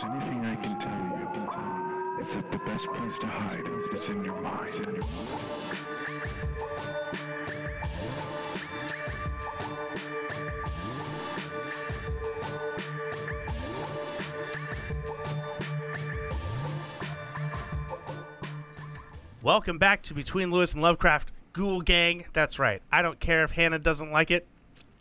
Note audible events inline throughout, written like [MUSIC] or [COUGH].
there's anything I can tell you, it's that the best place to hide is in your mind. Welcome back to Between Lewis and Lovecraft Ghoul Gang. That's right. I don't care if Hannah doesn't like it.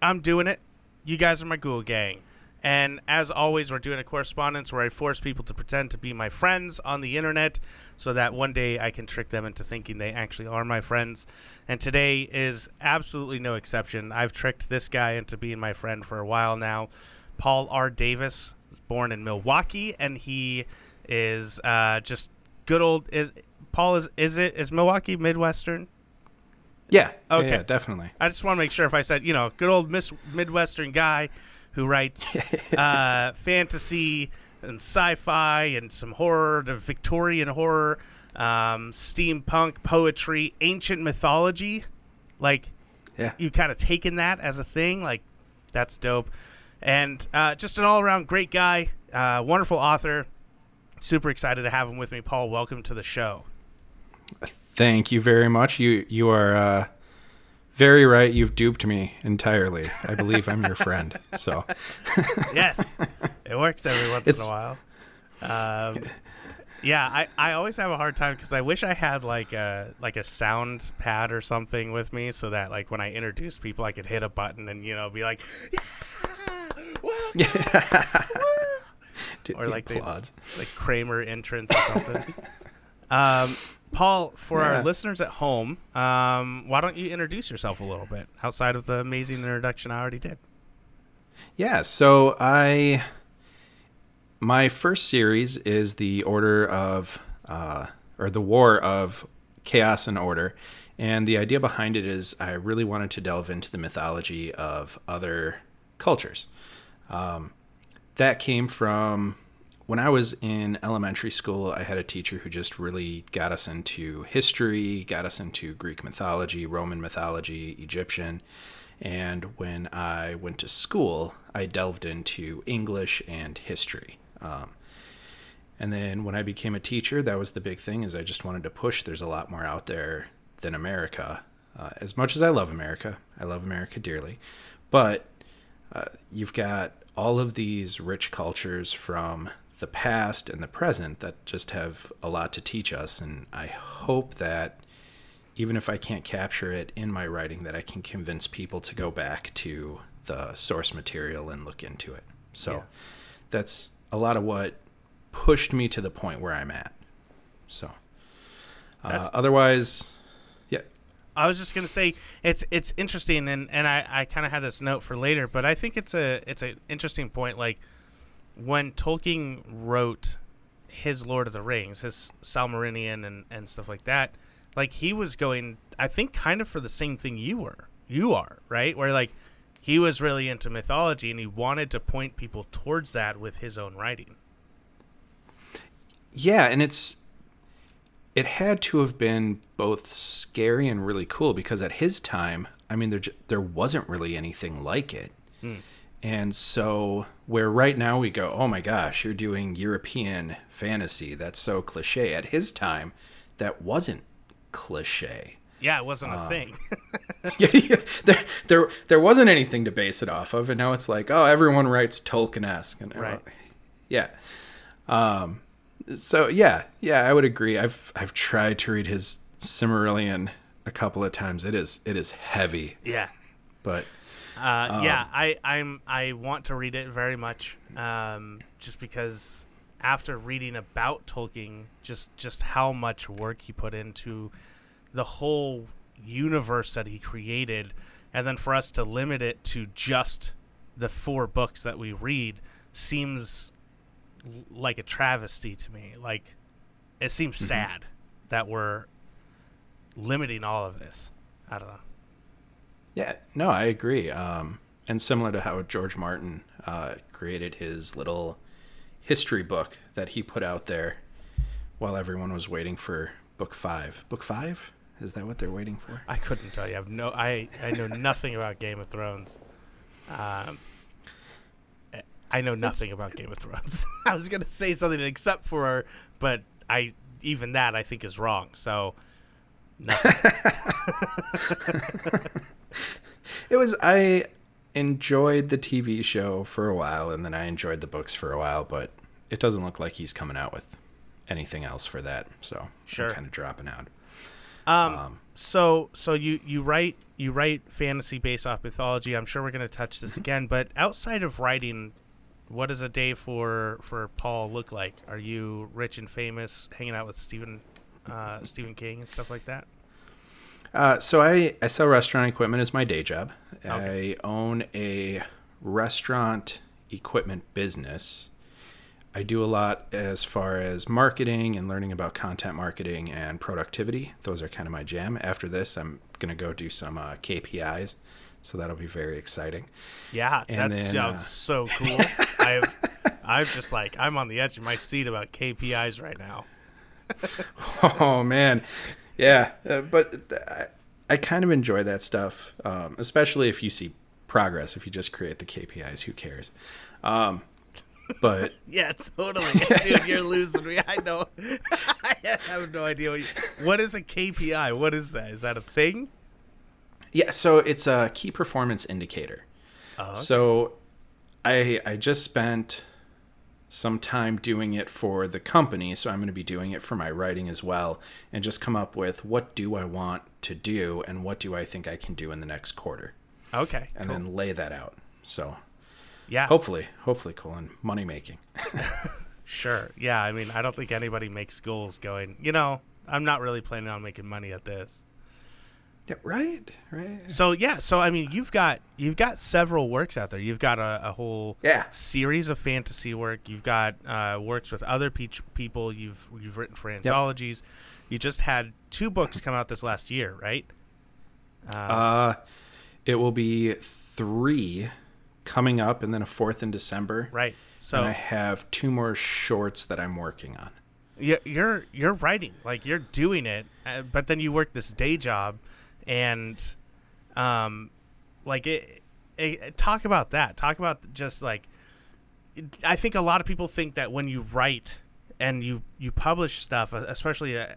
I'm doing it. You guys are my Ghoul Gang. And as always, we're doing a correspondence where I force people to pretend to be my friends on the internet so that one day I can trick them into thinking they actually are my friends. And today is absolutely no exception. I've tricked this guy into being my friend for a while now. Paul R. Davis was born in Milwaukee, and he is uh, just good old. Is Paul is is it is Milwaukee Midwestern? Yeah. Okay. Yeah, yeah, definitely. I just want to make sure if I said, you know, good old Miss Midwestern guy who writes [LAUGHS] uh, fantasy and sci-fi and some horror, the Victorian horror, um, steampunk poetry, ancient mythology. Like, Yeah. you kind of taken that as a thing. Like, that's dope. And uh, just an all-around great guy, uh, wonderful author. Super excited to have him with me, Paul. Welcome to the show. Thank you very much. You you are uh, very right. You've duped me entirely. I believe I'm your friend. So [LAUGHS] yes, it works every once in a while. Um, yeah, I, I always have a hard time because I wish I had like a like a sound pad or something with me so that like when I introduce people I could hit a button and you know be like yeah, [LAUGHS] [LAUGHS] Or like the, like Kramer entrance or something. um, Paul, for Yeah. our listeners at home, um, why don't you introduce yourself a little bit outside of the amazing introduction I already did? Yeah, so I my first series is the Order of uh, or the War of Chaos and Order, and the idea behind it is I really wanted to delve into the mythology of other cultures. Um, that came from when I was in elementary school. I had a teacher who just really got us into history, got us into Greek mythology, Roman mythology, Egyptian. And when I went to school, I delved into English and history. Um, and then when I became a teacher, that was the big thing is I just wanted to push. There's a lot more out there than America. Uh, as much as I love America, I love America dearly, but uh, you've got all of these rich cultures from the past and the present that just have a lot to teach us. And I hope that even if I can't capture it in my writing, that I can convince people to go back to the source material and look into it. So Yeah. that's a lot of what pushed me to the point where I'm at. So uh, otherwise, yeah, I was just gonna say it's it's interesting, and and I I kind of had this note for later, but I think it's a it's an interesting point. Like when Tolkien wrote his Lord of the Rings, his Silmarillion, and and stuff like that, like he was going, I think, kind of for the same thing you were, you are, right? Where like he was really into mythology, and he wanted to point people towards that with his own writing. yeah, and it's it had to have been both scary and really cool because at his time, I mean, there there wasn't really anything like it. Hmm. And so, where right now we go, oh my gosh, you're doing European fantasy. That's so cliche. At his time, that wasn't cliche. Yeah, it wasn't a thing. yeah, [LAUGHS] yeah. [LAUGHS] [LAUGHS] There, there, there wasn't anything to base it off of, and now it's like, oh, everyone writes Tolkien-esque, and Right. yeah. Um, so yeah, yeah, I would agree. I've I've tried to read his Silmarillion a couple of times. It is it is heavy, yeah. but Uh, yeah, I I'm I want to read it very much, um, just because after reading about Tolkien, just just how much work he put into the whole universe that he created, and then for us to limit it to just the four books that we read seems l- like a travesty to me. Like it seems sad that we're limiting all of this. I don't know. Yeah, no, I agree. Um, and similar to how George Martin uh, created his little history book that he put out there while everyone was waiting for book five. Book five? Is that what they're waiting for? I couldn't tell you. I have no. I I know nothing about Game of Thrones. Um, I know nothing about Game of Thrones. [LAUGHS] I was gonna say something except for, but I even that I think is wrong. So nothing. [LAUGHS] It was I enjoyed the TV show for a while, and then I enjoyed the books for a while, but it doesn't look like he's coming out with anything else for that. So Sure. I'm kind of dropping out. Um, so so you you write you write fantasy based off mythology. I'm sure we're going to touch this again, but outside of writing, what does a day for for Paul look like? Are you rich and famous, hanging out with Stephen uh, Stephen King and stuff like that? Uh, so I, I sell restaurant equipment as my day job. Okay. I own a restaurant equipment business. I do a lot as far as marketing and learning about content marketing and productivity. Those are kind of my jam. After this, I'm going to go do some uh, KPIs. So that'll be very exciting. Yeah, And that then, sounds uh, so cool. [LAUGHS] I I'm just like I'm on the edge of my seat about KPIs right now. [LAUGHS] Oh man, yeah. Uh, but I, I kind of enjoy that stuff, um, especially if you see progress. If you just create the KPIs, who cares? Um, but [LAUGHS] Yeah, totally, dude. You're losing me. I know. [LAUGHS] I have no idea what, you, what is a KPI. What is that? Is that a thing? yeah, so it's a key performance indicator. Oh, okay. So I I just spent some time doing it for the company, so I'm going to be doing it for my writing as well, and just come up with what do I want to do and what do I think I can do in the next quarter, Okay. and cool. then lay that out. So yeah, hopefully, hopefully, Colin, money making. [LAUGHS] sure. Yeah, I mean, I don't think anybody makes goals going. You know, I'm not really planning on making money at this. Yeah, right, right. So yeah, so I mean, you've got you've got several works out there. You've got a, a whole Yeah. series of fantasy work. You've got uh, works with other peach people. You've you've written for anthologies. You just had two books come out this last year, right? Uh, it will be three coming up, and then a fourth in December. Right. So and I have two more shorts that I'm working on. y- you're you're writing like you're doing it, uh, but then you work this day job, and um, like it, it. Talk about that. Talk about just like I think a lot of people think that when you write and you you publish stuff, uh, especially uh,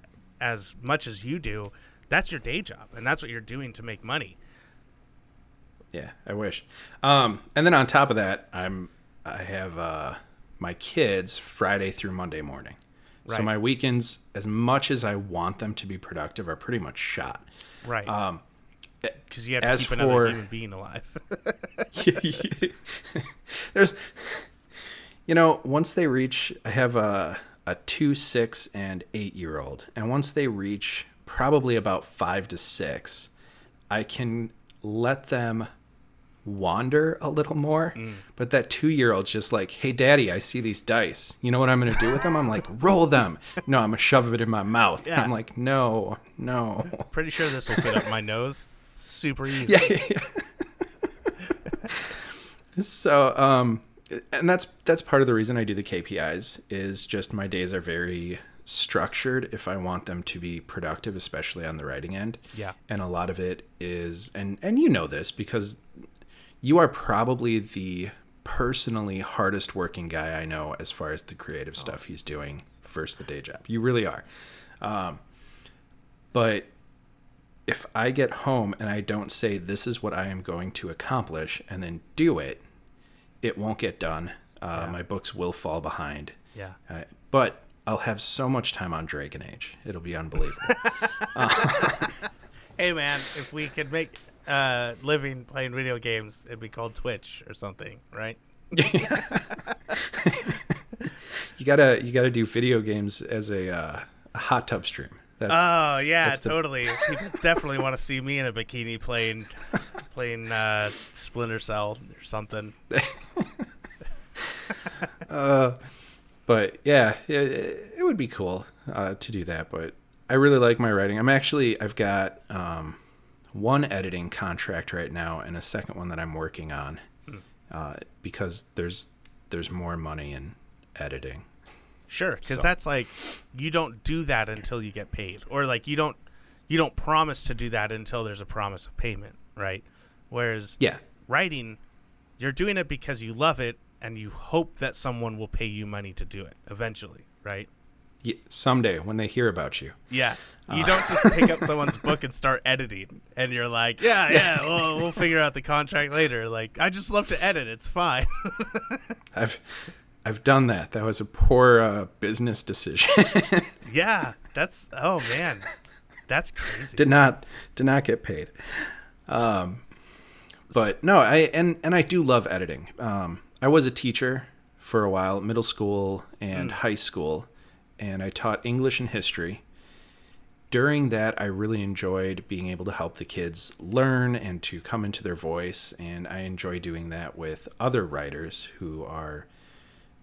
as much as you do, that's your day job, and that's what you're doing to make money. Yeah, I wish. Um, and then on top of that, I'm I have uh, my kids Friday through Monday morning. So my weekends, as much as I want them to be productive, are pretty much shot. Right. Um, Because you have to as keep another for- human being alive. Yeah. [LAUGHS] [LAUGHS] There's, you know, once they reach, I have a a two, six, and eight year old, and once they reach probably about five to six, I can let them wander a little more. But that two year old's just like, hey, daddy, I see these dice. You know what I'm going to do with them? I'm like, roll them. No, I'm going to shove it in my mouth. Yeah. I'm like, no, no. Pretty sure this will fit up my nose. Super easy. yeah, yeah. so um and that's that's part of the reason i do the kpis is just my days are very structured if i want them to be productive especially on the writing end Yeah. and a lot of it is and and you know this because you are probably the personally hardest working guy i know as far as the creative stuff he's doing versus the day job you really are um but if I get home and I don't say this is what I am going to accomplish and then do it, it won't get done. Uh, Yeah. My books will fall behind. Yeah. Uh, but I'll have so much time on Dragon Age. It'll be unbelievable. [LAUGHS] [LAUGHS] Hey man, if we could make uh living playing video games, it'd be called Twitch or something, right? [LAUGHS] you gotta you gotta do video games as a, uh, a hot tub stream. That's Oh yeah, that's the- totally. People definitely want to see me in a bikini playing playing uh Splinter Cell or something. [LAUGHS] Uh, but yeah, it, it would be cool uh, to do that. But I really like my writing. I'm actually I've got um, one editing contract right now and a second one that I'm working on uh, because there's there's more money in editing. Sure, because So- that's like you don't do that until you get paid, or like you don't you don't promise to do that until there's a promise of payment, right? Whereas Yeah, writing, you're doing it because you love it, and you hope that someone will pay you money to do it eventually, right? Yeah, someday when they hear about you. Yeah. You don't just pick up someone's book and start editing, and you're like, yeah, [LAUGHS] yeah, well, we'll figure out the contract later. Like, I just love to edit; it's fine. [LAUGHS] I've I've done that. That was a poor uh, business decision. [LAUGHS] yeah, that's oh man, that's crazy. did not did not get paid. Um, but no, I and and I do love editing. Um, I was a teacher for a while, middle school and high school, and I taught English and history. During that, I really enjoyed being able to help the kids learn and to come into their voice, and I enjoy doing that with other writers who are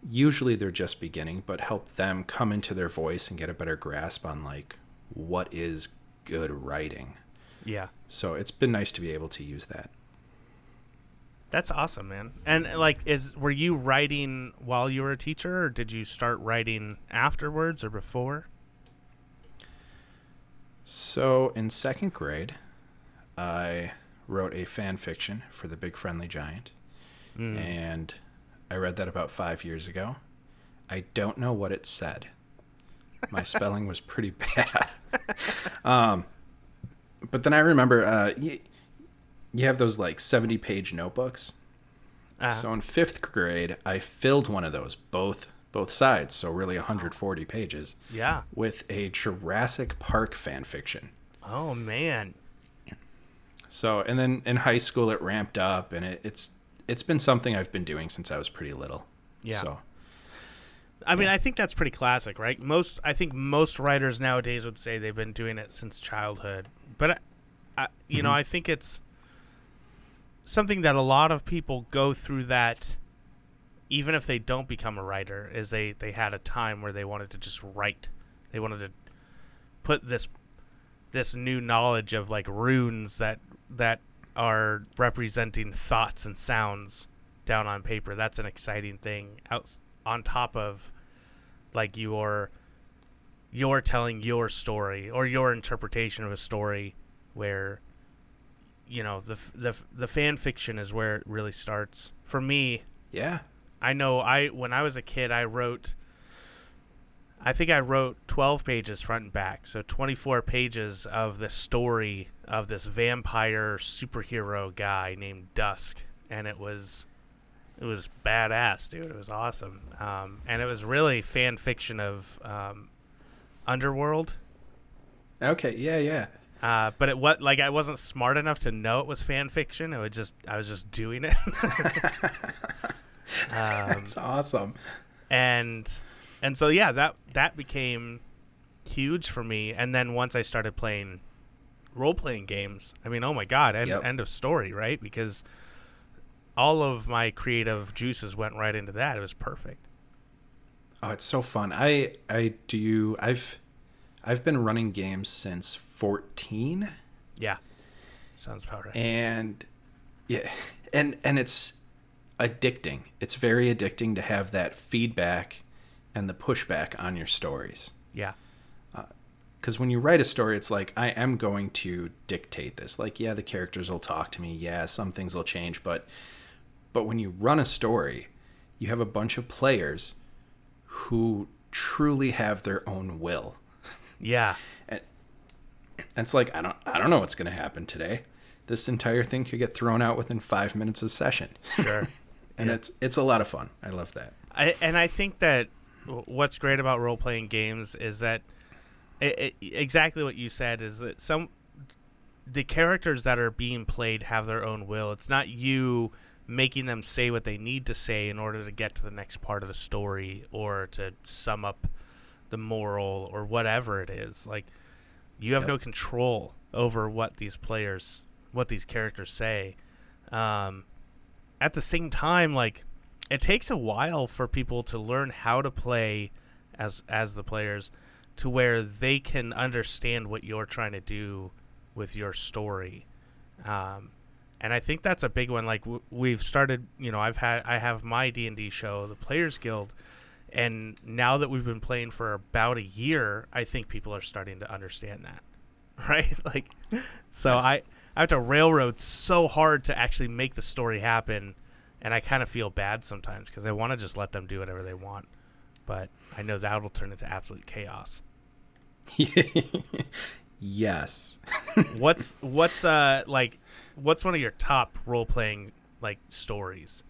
usually they're just beginning, but help them come into their voice and get a better grasp on like what is good writing. yeah, So it's been nice to be able to use that. that's awesome, man. And like, is were you writing while you were a teacher, or did you start writing afterwards or before? So in second grade, I wrote a fan fiction for The Big Friendly Giant, and I read that about five years ago. I don't know what it said. My [LAUGHS] spelling was pretty bad. [LAUGHS] um, but then I remember uh, you, you have those like 70 page notebooks. Uh, So in fifth grade, I filled one of those, both both sides, so really 140 pages, yeah. with a Jurassic Park fan fiction. Oh man. So and then in high school it ramped up, and it, it's it's been something I've been doing since I was pretty little. Yeah. So I mean, I think that's pretty classic, right? Most, I think most writers nowadays would say they've been doing it since childhood. But, I, I, you know, mm-hmm. I think it's something that a lot of people go through that, even if they don't become a writer, is they they had a time where they wanted to just write. They wanted to put this this new knowledge of like runes that that are representing thoughts and sounds down on paper. That's an exciting thing. Out on top of like your you're telling your story or your interpretation of a story where you know the the the fan fiction is where it really starts. For me, yeah, I know I when I was a kid I wrote I think I wrote 12 pages front and back. So 24 pages of the story of this vampire superhero guy named Dusk and it was it was badass, dude. It was awesome. Um, and it was really fan fiction of um, Underworld. okay, yeah, yeah. Uh, but it what like I wasn't smart enough to know it was fan fiction. It was just I was just doing it. [LAUGHS] [LAUGHS] [LAUGHS] um, That's awesome. and and so yeah that that became huge for me and then once i started playing role-playing games i mean oh my god end, Yep. end of story right because all of my creative juices went right into that it was perfect Oh, it's so fun. I I do. I've I've been running games since 14, yeah sounds about right and yeah, [LAUGHS] and and it's addicting. It's very addicting to have that feedback and the pushback on your stories. yeah. Uh, because when you write a story it's like i am going to dictate this. Like yeah the characters will talk to me. Yeah some things will change but but when you run a story you have a bunch of players who truly have their own will. Yeah. And it's like i don't i don't know what's going to happen today. This entire thing could get thrown out within five minutes of session. Sure [LAUGHS] and Yeah. it's it's a lot of fun i love that I, and I think that what's great about role playing games is that it, it, exactly what you said is that some the characters that are being played have their own will. It's not you making them say what they need to say in order to get to the next part of the story or to sum up the moral or whatever it is. Like you have Yep. no control over what these players, what these characters say. Um, at the same time, like it takes a while for people to learn how to play as as the players to where they can understand what you're trying to do with your story. Um, and I think that's a big one. Like w- we've started, you know, I've had I have my D and D show, the Players Guild, and now that we've been playing for about a year, I think people are starting to understand that, [LAUGHS] right? like, so Nice. I I have to railroad so hard to actually make the story happen, and I kind of feel bad sometimes because I want to just let them do whatever they want, but I know that'll turn into absolute chaos. [LAUGHS] yes. [LAUGHS] what's what's uh like what's one of your top role playing like stories?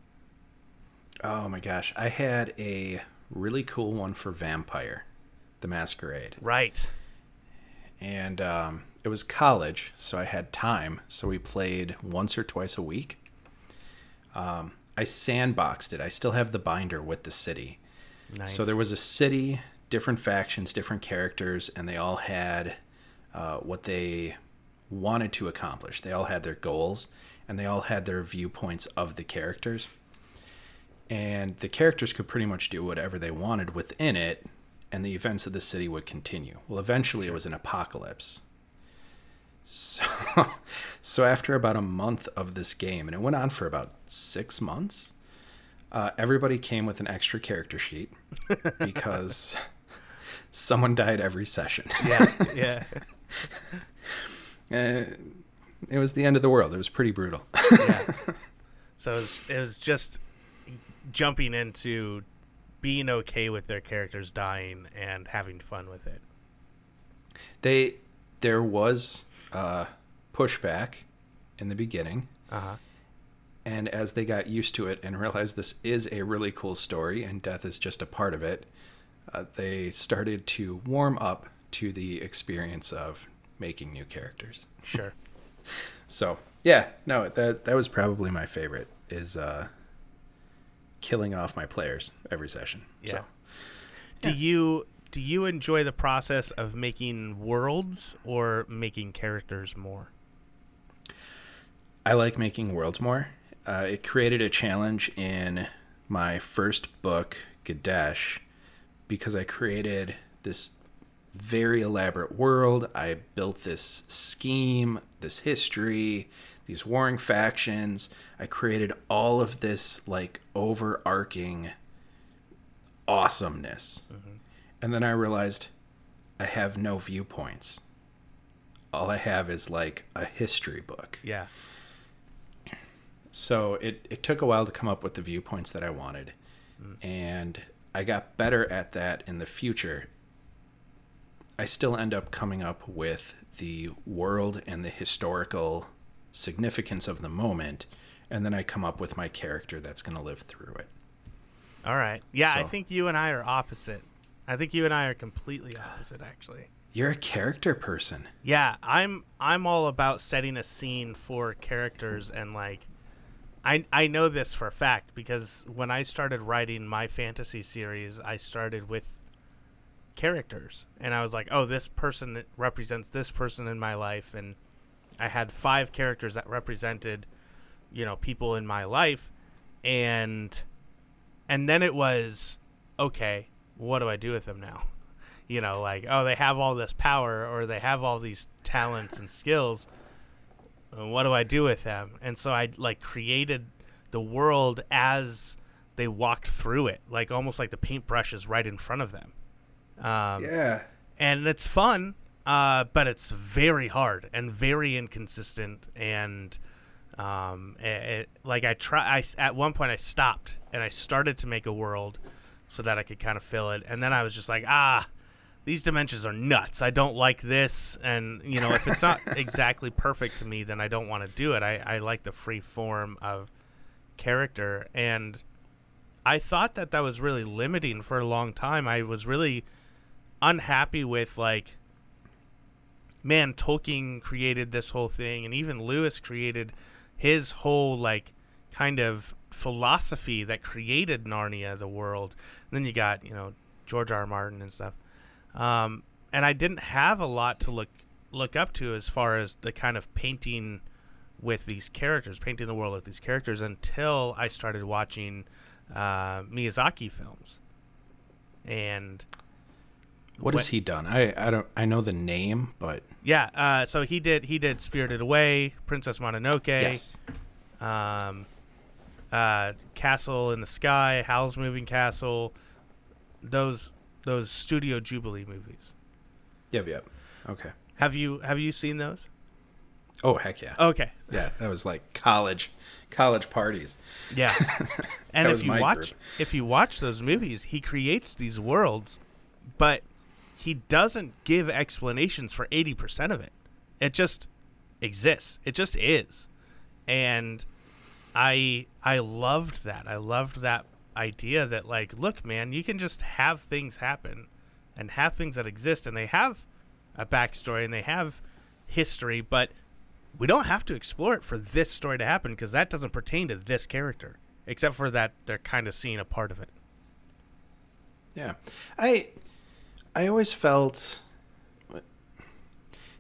Oh my gosh, I had a really cool one for Vampire, the Masquerade. Right. And um, it was college, so I had time. So we played once or twice a week. Um, I sandboxed it. I still have the binder with the city. Nice. So there was a city, different factions, different characters, and they all had uh, what they wanted to accomplish. They all had their goals, and they all had their viewpoints of the characters. And the characters could pretty much do whatever they wanted within it, and the events of the city would continue. Well, eventually it was an apocalypse. So, [LAUGHS] so after about a month of this game, and it went on for about six months, uh, everybody came with an extra character sheet [LAUGHS] because someone died every session. yeah, [LAUGHS] yeah. Uh, it was the end of the world. It was pretty brutal. yeah. So it was, it was just jumping into being okay with their characters dying and having fun with it. They there was uh, pushback in the beginning, Uh huh. and as they got used to it and realized this is a really cool story and death is just a part of it, uh, they started to warm up to the experience of making new characters. Sure. [LAUGHS] So yeah, no, that that was probably my favorite is uh, killing off my players every session. Yeah. So Do you do you enjoy the process of making worlds or making characters more? I like making worlds more. Uh, it created a challenge in my first book, Gadesh, because I created this very elaborate world. I built this scheme, this history, these warring factions. I created all of this like overarching awesomeness. And then I realized I have no viewpoints. All I have is like a history book. Yeah. So it, it took a while to come up with the viewpoints that I wanted. Mm. And I got better at that in the future. I still end up coming up with the world and the historical significance of the moment. And then I come up with my character that's going to live through it. All right. Yeah, I think you and I are opposite. I think you and I are completely opposite actually. You're a character person. Yeah, I'm I'm all about setting a scene for characters and like I I know this for a fact because when I started writing my fantasy series, I started with characters and I was like, "Oh, this person represents this person in my life." And I had five characters that represented, you know, people in my life and and then it was okay, what do I do with them now? [LAUGHS] You know, like, oh, they have all this power or they have all these talents and skills. What do I do with them? And so I like created the world as they walked through it, like almost like the paintbrush is right in front of them. Um, Yeah. and it's fun, uh, but it's very hard and very inconsistent. And um, it, it- like I try, I at one point I stopped and I started to make a world so that I could kind of fill it, and then I was just like, ah, these dimensions are nuts. I don't like this, and you know, if it's not [LAUGHS] exactly perfect to me, then I don't want to do it. I, I like the free form of character and. I thought that that was really limiting for a long time. I was really unhappy with like man Tolkien created this whole thing and even Lewis created his whole like kind of philosophy that created Narnia the world. And then you got, you know, George R. R. Martin and stuff. Um, and I didn't have a lot to look look up to as far as the kind of painting with these characters, painting the world with these characters until I started watching uh, Miyazaki films. And What has he done? I, I don't I know the name, but Yeah, uh, so he did he did Spirited Away, Princess Mononoke, yes. um, uh, Castle in the Sky, Howl's Moving Castle, those those Studio Ghibli movies. Yep, yep. Okay. Have you have you seen those? Oh heck yeah. Okay. Yeah, that was like college college parties. Yeah. [LAUGHS] And if you watch group. if you watch those movies, he creates these worlds, but he doesn't give explanations for 80% of it. It just exists. It just is. And I I loved that. I loved that idea that like, look, man, you can just have things happen and have things that exist and they have a backstory and they have history, but we don't have to explore it for this story to happen because that doesn't pertain to this character, except for that they're kind of seeing a part of it. Yeah. I I always felt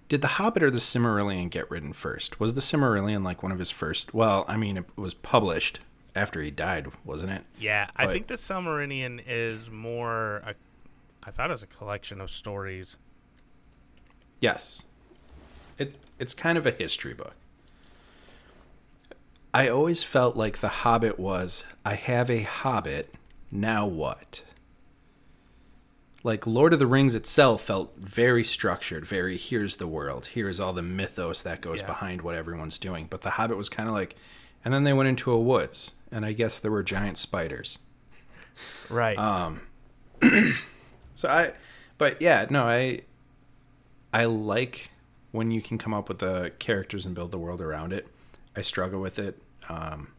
did the Hobbit or the Silmarillion get written first? Was the Silmarillion like one of his first? Well, I mean, it was published after he died, wasn't it? Yeah, I But- think the Silmarillion is more. A, I thought it was a collection of stories. Yes. It it's kind of a history book. I always felt like The Hobbit was I have a hobbit, now what? Like Lord of the Rings itself felt very structured, very here's the world, here's all the mythos that goes Yeah. behind what everyone's doing. But The Hobbit was kind of like and then they went into a woods and I guess there were giant spiders. Right. Um. [CLEARS THROAT] so I, but yeah, no, I, I like when you can come up with the characters and build the world around it. I struggle with it. Um,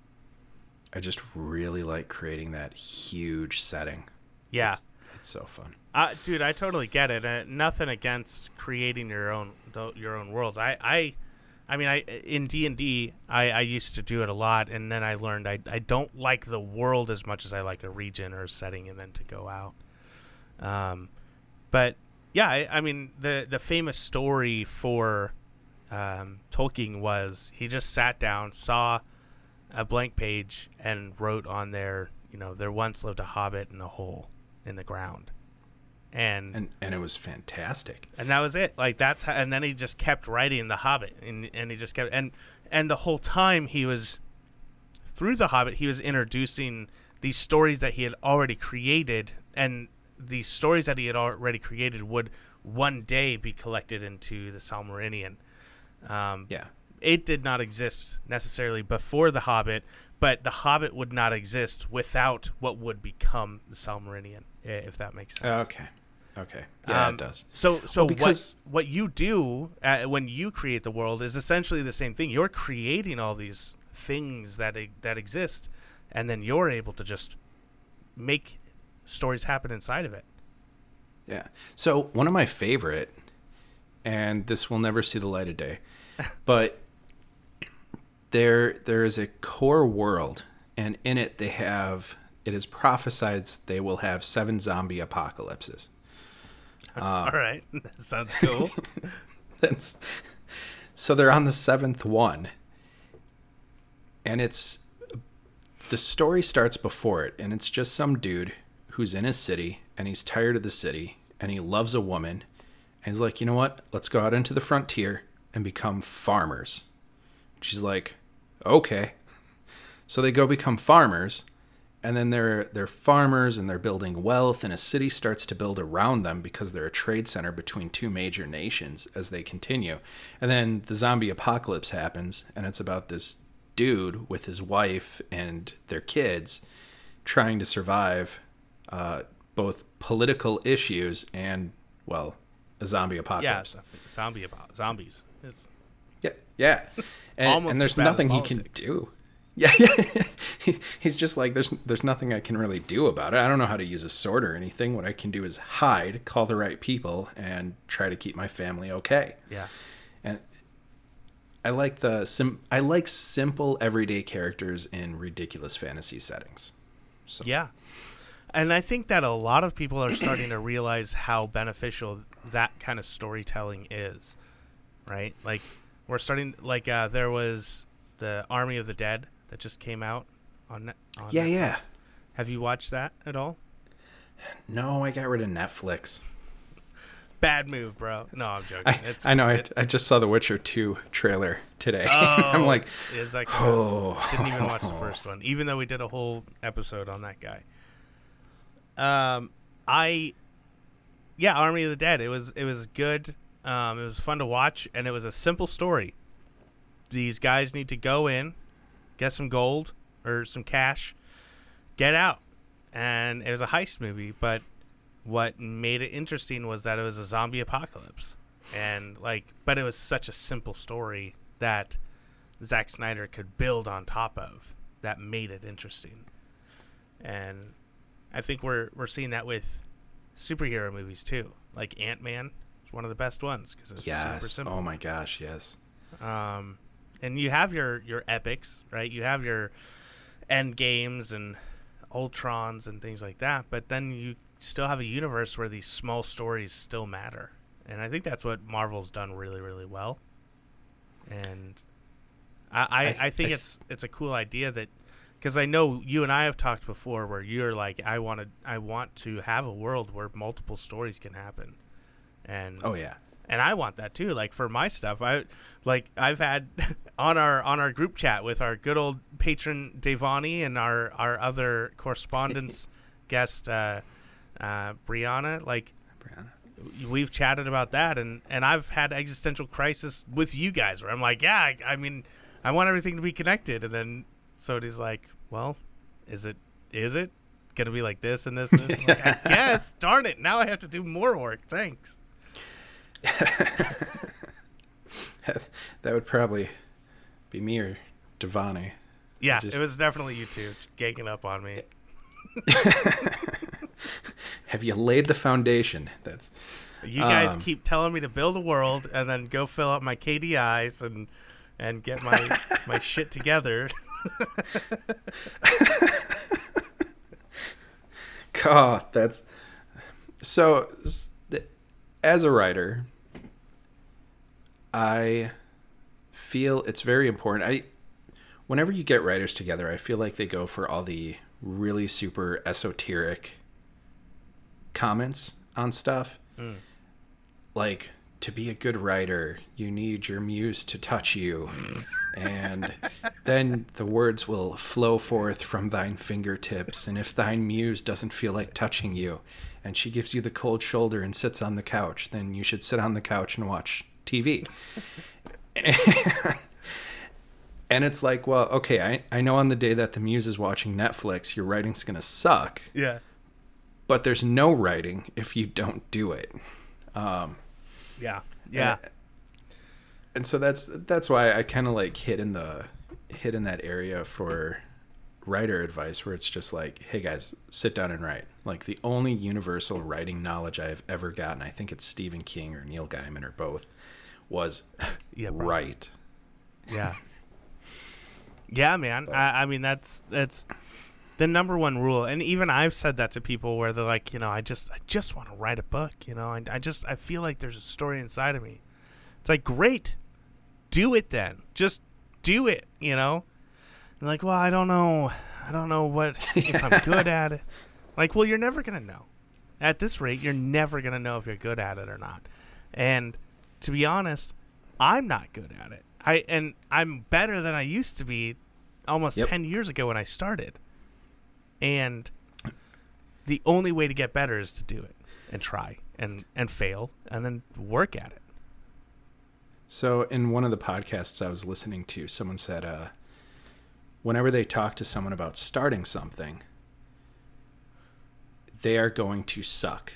I just really like creating that huge setting. yeah. It's, it's so fun. Uh, dude, I totally get it. Uh, nothing against creating your own your own worlds. I, I, I mean, I in D and D, I I used to do it a lot, and then I learned I I don't like the world as much as I like a region or a setting, and then to go out. Um, but yeah, I, I mean the the famous story for um, Tolkien was he just sat down, saw a blank page, and wrote on there, you know, there once lived a hobbit in a hole in the ground, and And and it was fantastic. and that was it. Like that's how, and then he just kept writing the Hobbit, and and he just kept and and the whole time he was through the Hobbit, he was introducing these stories that he had already created, and these stories that he had already created would one day be collected into the Silmarillion. Um, Yeah. it did not exist necessarily before the Hobbit, but the Hobbit would not exist without what would become the Silmarillion, if that makes sense. Okay. Okay. Yeah, Um, it does. So, so because- what what you do uh, when you create the world is essentially the same thing. You're creating all these things that that exist, and then you're able to just make stories happen inside of it. Yeah. So one of my favorite, and this will never see the light of day, [LAUGHS] but there there is a core world, and in it they have it is prophesied they will have seven zombie apocalypses. [LAUGHS] all right, [LAUGHS] sounds cool. [LAUGHS] That's so they're on the seventh one, and it's the story starts before it, and it's just some dude who's in his city and he's tired of the city and he loves a woman, and he's like, you know what? Let's go out into the frontier and become farmers. She's like, okay. So they go become farmers, and then they're they're farmers and they're building wealth, and a city starts to build around them because they're a trade center between two major nations as they continue. And then the zombie apocalypse happens, and it's about this dude with his wife and their kids trying to survive uh, both political issues and well, a zombie apocalypse. zo- zombie about zombies. It's, Yeah, yeah. [LAUGHS] And, and there's nothing he can do. Yeah, [LAUGHS] yeah. He's just like there's there's nothing I can really do about it. I don't know how to use a sword or anything. What I can do is hide, call the right people, and try to keep my family okay. yeah, And I like the sim. I like simple everyday characters in ridiculous fantasy settings. So yeah, and I think that a lot of people are starting to realize how beneficial that kind of storytelling is. Right, like we're starting. Like uh, there was the Army of the Dead that just came out on. On yeah, Netflix. yeah. Have you watched that at all? No, I got rid of Netflix. Bad move, bro. No, I'm joking. I, it's, I know. I, it- I just saw the Witcher 2 trailer today. [LAUGHS] oh, I'm like, is that oh. didn't even watch the first one, even though we did a whole episode on that guy. Um, I, yeah, Army of the Dead. It was it was good. Um, it was fun to watch, and it was a simple story. these guys need to go in, get some gold or some cash, get out. And it was a heist movie, but what made it interesting was that it was a zombie apocalypse. And like but it was such a simple story that Zack Snyder could build on top of that made it interesting. And I think we're we're seeing that with superhero movies too. Like Ant Man is one of the best ones because it's super Yes. simple. Oh my gosh, yes. Um, and you have your your epics, right? You have your end games and Ultrons and things like that, but then you still have a universe where these small stories still matter, and I think that's what Marvel's done really, really well. And I I, I- I, think I- it's it's a cool idea that because I know you and I have talked before where you're like I want to I want to have a world where multiple stories can happen, and Oh yeah. And I want that too. Like for my stuff, I like I've had [LAUGHS] on our on our group chat with our good old patron Devani and our our other correspondence [LAUGHS] guest uh, uh, Brianna. Like Brianna. we've chatted about that, and and I've had existential crisis with you guys where I'm like, yeah, I, I mean, I want everything to be connected, and then Sodi's like, well, is it is it gonna be like this and this? And this? Like, I [LAUGHS] guess. Darn it! Now I have to do more work. Thanks. [LAUGHS] that would probably be me or Devani. Yeah, Just- it was definitely you two gagging up on me. [LAUGHS] Have you laid the foundation? That's You guys Um, keep telling me to build a world and then go fill up my KPIs and and get my my [LAUGHS] shit together. God, that's so. As a writer, I feel it's very important. I, whenever you get writers together, I feel like they go for all the really super esoteric comments on stuff. Mm. Like to be a good writer, you need your muse to touch you, and [LAUGHS] then the words will flow forth from thine fingertips. And if thine muse doesn't feel like touching you, and she gives you the cold shoulder and sits on the couch, then you should sit on the couch and watch TV. [LAUGHS] and it's like, well, okay, I, I know on the day that the muse is watching Netflix, your writing's gonna suck, yeah. but there's no writing if you don't do it. Um, Yeah. Yeah. and so that's that's why I kind of like hit in the hit in that area for writer advice where it's just like, hey guys, sit down and write. Like the only universal writing knowledge I've ever gotten, I think it's Stephen King or Neil Gaiman or both, was [LAUGHS] Yeah, probably. write. Yeah. Yeah, man. I, I mean, that's that's the number one rule, and even I've said that to people where they're like, you know, I just I just want to write a book. You know, I, I just I feel like there's a story inside of me. It's like great, do it then. Just do it. You know. And like, well, I don't know. I don't know what if I'm [LAUGHS] good at it. Like, well, you're never gonna know. At this rate, you're never gonna know if you're good at it or not. And to be honest, I'm not good at it. I and I'm better than I used to be almost Yep. 10 years ago when I started. And the only way to get better is to do it and try and and fail and then work at it. So in one of the podcasts I was listening to, someone said, uh, whenever they talk to someone about starting something, they are going to suck.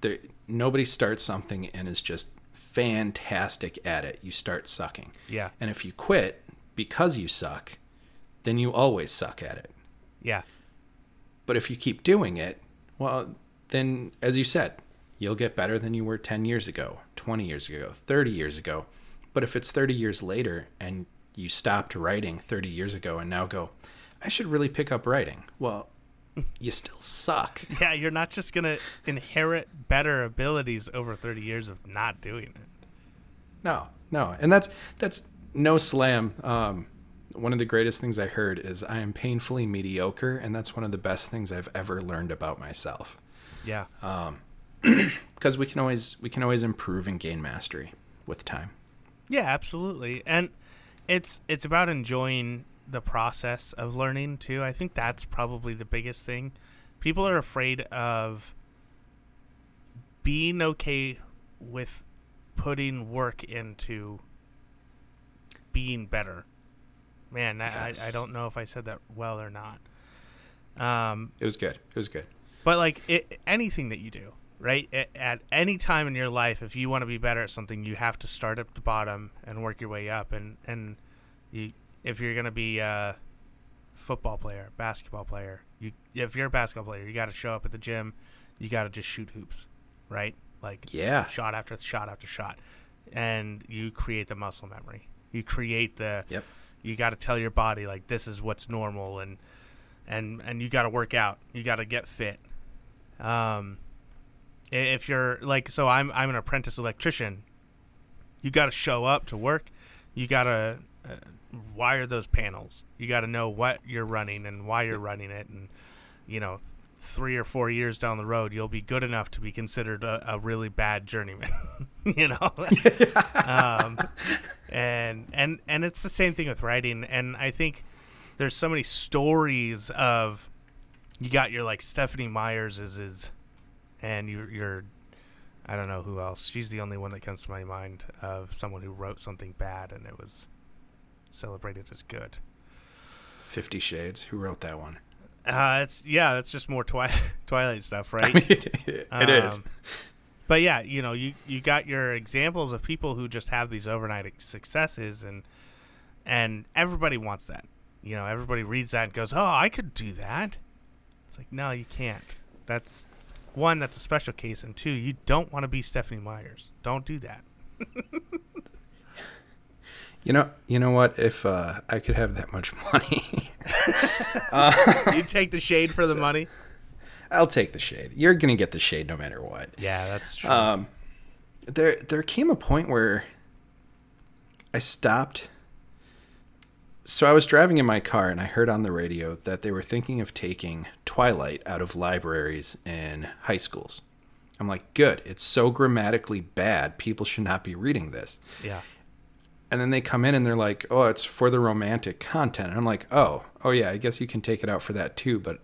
There, nobody starts something and is just fantastic at it. You start sucking. Yeah. And if you quit because you suck, then you always suck at it. Yeah. But if you keep doing it, well, then, as you said, you'll get better than you were 10 years ago, 20 years ago, 30 years ago. But if it's 30 years later and you stopped writing 30 years ago and now go, I should really pick up writing, well, you still suck. [LAUGHS] Yeah, you're not just going to inherit better abilities over 30 years of not doing it. No, no. And that's, that's no slam. Um, one of the greatest things I heard is I am painfully mediocre, and that's one of the best things I've ever learned about myself. Yeah. [CLEARS THROAT] Because we can always we can always improve and gain mastery with time. Yeah, absolutely. And it's it's about enjoying the process of learning too. I think that's probably the biggest thing. People are afraid of being okay with putting work into being better. Man, I, I, I don't know if I said that well or not. Um, It was good. It was good. but like it, anything that you do, right? At, at any time in your life, if you want to be better at something, you have to start at the bottom and work your way up. And and you, if you're gonna be a football player, basketball player, you if you're a basketball player, you got to show up at the gym. You got to just shoot hoops, right? Like Yeah. shot after shot after shot, and you create the muscle memory. You create the. Yep. You got to tell your body like this is what's normal, and and and you got to work out. You got to get fit. Um, if you're like, so I'm I'm an apprentice electrician. You got to show up to work. You got to uh, wire those panels. You got to know what you're running and why you're running it, and you know, three or four years down the road, you'll be good enough to be considered a, a really bad journeyman. [LAUGHS] you know, [LAUGHS] um, and and and it's the same thing with writing. And I think there's so many stories of you got your like Stephanie Myers is is, and you you're I don't know who else. She's the only one that comes to my mind of someone who wrote something bad and it was celebrated as good. Fifty Shades. Who wrote that one? Uh, it's yeah, it's just more Twi- [LAUGHS] Twilight stuff, right? I mean, [LAUGHS] it is. Um, But yeah, you know, you you got your examples of people who just have these overnight successes, and and everybody wants that. You know, everybody reads that and goes, "Oh, I could do that." It's like, no, you can't. That's one. That's a special case, and two, you don't want to be Stephanie Myers. Don't do that. You know, you know what? If uh, I could have that much money, [LAUGHS] you take the shade for the money. I'll take the shade. You're gonna get the shade no matter what. Yeah, that's true. Um, there, there came a point where I stopped. So I was driving in my car and I heard on the radio that they were thinking of taking Twilight out of libraries in high schools. I'm like, good. It's so grammatically bad. People should not be reading this. yeah. And then they come in and they're like, oh, it's for the romantic content. And I'm like, oh, oh yeah, I guess you can take it out for that too. But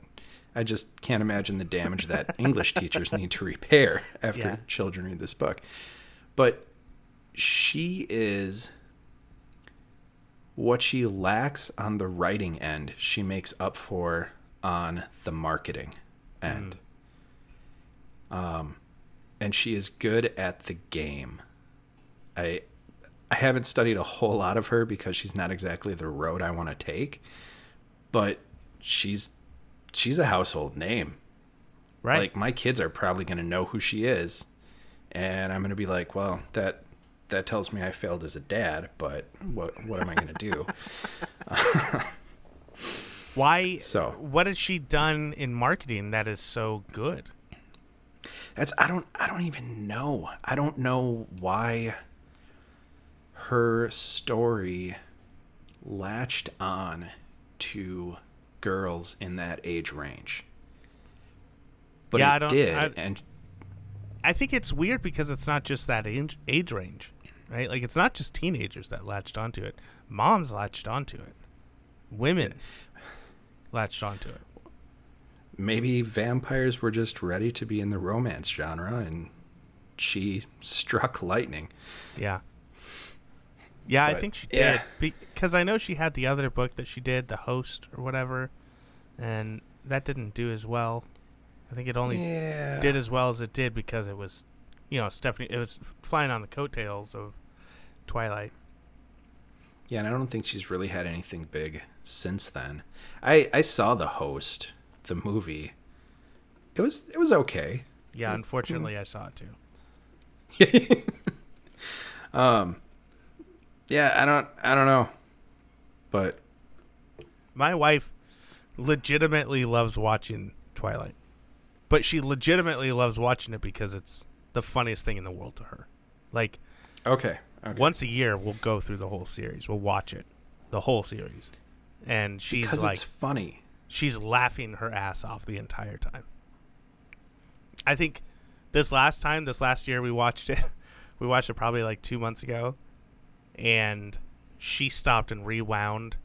I just can't imagine the damage that [LAUGHS] English teachers need to repair after Yeah. children read this book. But she is what she lacks on the writing end, she makes up for on the marketing end. Um, and she is good at the game. I I haven't studied a whole lot of her because she's not exactly the road I want to take, but she's she's a household name. Right. Like my kids are probably going to know who she is, and I'm going to be like, well, that that tells me I failed as a dad, but what what am I going to do? [LAUGHS] Why? So- what has she done in marketing that is so good? That's I don't I don't even know. I don't know why her story latched on to girls in that age range. But Yeah, it I don't- did, I- and I think it's weird because it's not just that age, age range, right? Like it's not just teenagers that latched onto it. Moms latched onto it. Women [SIGHS] latched onto it. maybe vampires were just ready to be in the romance genre, and she [LAUGHS] struck lightning. Yeah. Yeah, I think she did yeah. because I know she had the other book that she did, The Host or whatever, and that didn't do as well. I think it only yeah, did as well as it did because it was, you know, Stephanie. It was flying on the coattails of Twilight. Yeah, and I don't think she's really had anything big since then. I I saw the host, the movie. It was it was okay. Yeah, Yes. unfortunately, I saw it too. [LAUGHS] um yeah, I don't I don't know. But My wife legitimately loves watching Twilight, but she legitimately loves watching it because it's the funniest thing in the world to her. Like okay. Okay. once a year, we'll go through the whole series. We'll watch it, the whole series, and she's because like, it's funny. she's laughing her ass off the entire time. I think this last time, this last year, we watched it. [LAUGHS] We watched it probably like two months ago, and she stopped and rewound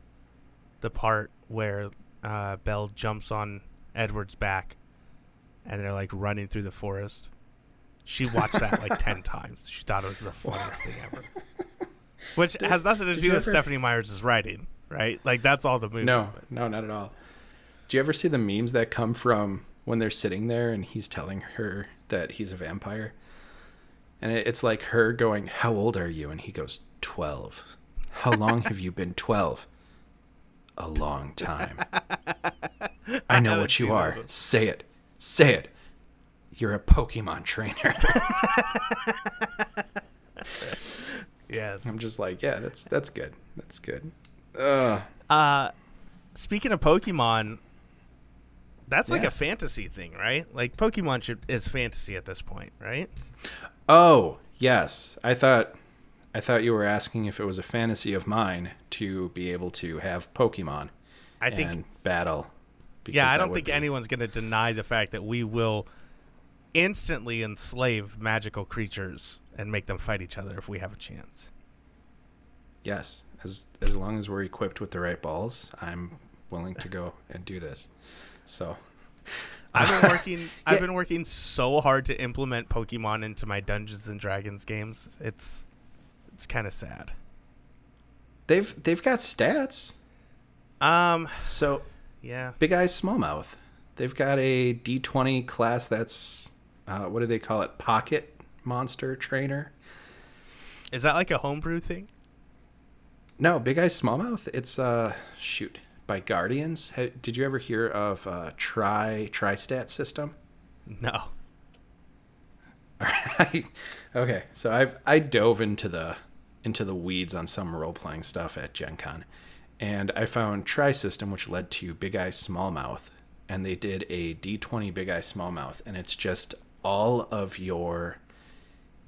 the part where uh, Belle jumps on Edward's back, and they're like running through the forest. She watched that like ten [LAUGHS] times. She thought it was the funniest thing ever. [LAUGHS] which has nothing to do with ever- Stephanie Myers' writing, right? Like that's all the movie. No, no, not at all. Do you ever see the memes that come from when they're sitting there and he's telling her that he's a vampire? And it, it's like her going, How old are you? And he goes, 12. How long have you been 12? A long time. [LAUGHS] I know haven't what you are. Say it. Say it. You're a Pokemon trainer. [LAUGHS] Yes. I'm just like, yeah, that's that's good. That's good. Ugh. Uh, speaking of Pokemon, that's like Yeah. a fantasy thing, right? Like Pokemon should, is fantasy at this point, right? Oh, yes. I thought I thought you were asking if it was a fantasy of mine to be able to have Pokemon I think. and battle. yeah, I don't think be- anyone's going to deny the fact that we will instantly enslave magical creatures and make them fight each other if we have a chance. Yes, as as long as we're equipped with the right balls, I'm willing to go and do this. So, I've been [LAUGHS] working. I've been working so hard to implement Pokemon into my Dungeons and Dragons games. It's it's kind of sad. they've they've got stats. Um. So, Yeah. Big Eyes small mouth. They've got a D20 class that's uh, what do they call it? Pocket Monster Trainer. Is that like a homebrew thing? No, Big Eyes Smallmouth. It's uh shoot by Guardians. Did you ever hear of uh, Tri Tristat system? No. [LAUGHS] All right. Okay, so I've I dove into the into the weeds on some role playing stuff at Gen Con, and I found Tri System, which led to Big Eye Smallmouth, and they did a D20 Big Eye Smallmouth, and it's just all of your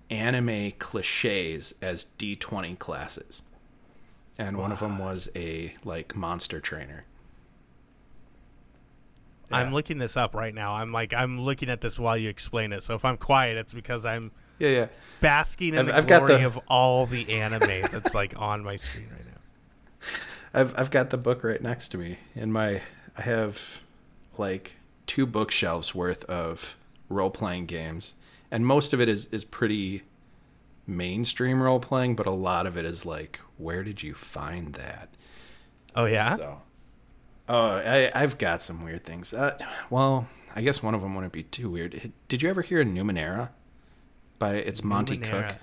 anime cliches as D20 classes, and one of them was a like monster trainer. I'm looking this up right now. I'm like I'm looking at this while you explain it. So if I'm quiet, it's because I'm Yeah, yeah. basking in I've- the I've glory the- of all the anime that's like [LAUGHS] on my screen right now. I've I've got the book right next to me in my I have like two bookshelves worth of role playing games and most of it is is pretty mainstream role playing but a lot of it is like where did you find that Oh yeah. so oh I I've got some weird things uh, well I guess one of them wouldn't be too weird did you ever hear of Numenera by it's Monte Numenera. Cook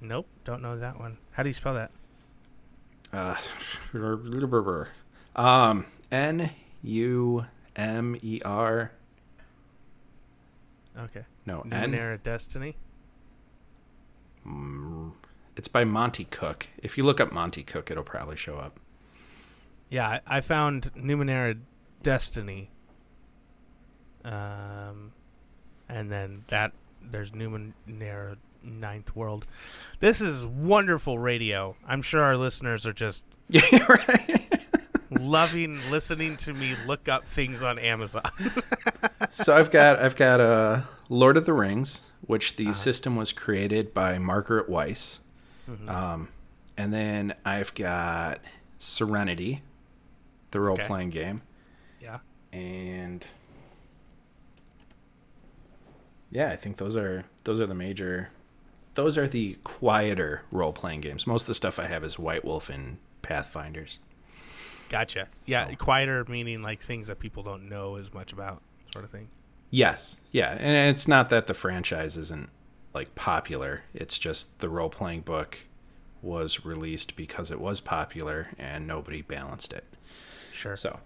Nope, don't know that one. How do you spell that? Uh, [LAUGHS] um, N U M E R. Okay. No, N. Numenera Destiny. Mm, It's by Monte Cook. If you look up Monte Cook, it'll probably show up. Yeah, I, I found Numenera Destiny. Um, and then that there's Numenera Ninth World. This is wonderful radio. I'm sure our listeners are just [LAUGHS] Yeah, right. Loving listening to me look up things on Amazon. [LAUGHS] so I've got I've got uh, Lord of the Rings, which the system was created by Margaret Weis. Um, and then I've got Serenity, the role playing game. yeah. and yeah, I think those are those are the major. Those are the quieter role playing games. Most of the stuff I have is White Wolf and Pathfinders. Gotcha. Yeah, So- quieter meaning like things that people don't know as much about, sort of thing. Yes, yeah, and it's not that the franchise isn't like popular. It's just the role playing book was released because it was popular and nobody balanced it. Sure. So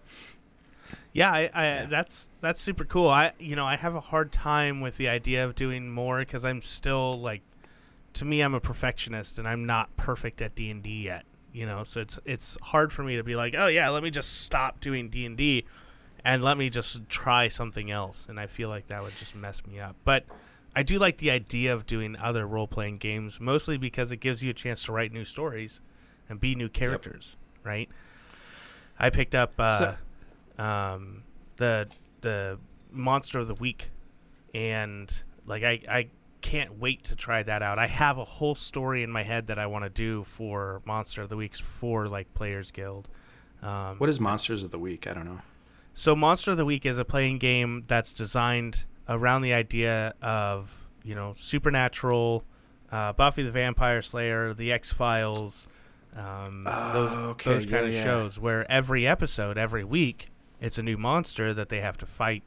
Yeah, I, I that's that's super cool. I you know I have a hard time with the idea of doing more because I'm still like, to me I'm a perfectionist and I'm not perfect at D and D yet. You know, so it's it's hard for me to be like, oh yeah, let me just stop doing D and D, and let me just try something else. And I feel like that would just mess me up. But I do like the idea of doing other role playing games, mostly because it gives you a chance to write new stories and be new characters, right? I picked up. Uh, um, the the monster of the week, and like I I can't wait to try that out. I have a whole story in my head that I want to do for monster of the weeks for like Players Guild. Um, what is Monsters of the Week? I don't know. so Monster of the Week is a playing game that's designed around the idea of you know supernatural uh, Buffy the Vampire Slayer, The X Files, um, those Oh, okay, those kind yeah, of yeah. shows where every episode, every week, it's a new monster that they have to fight.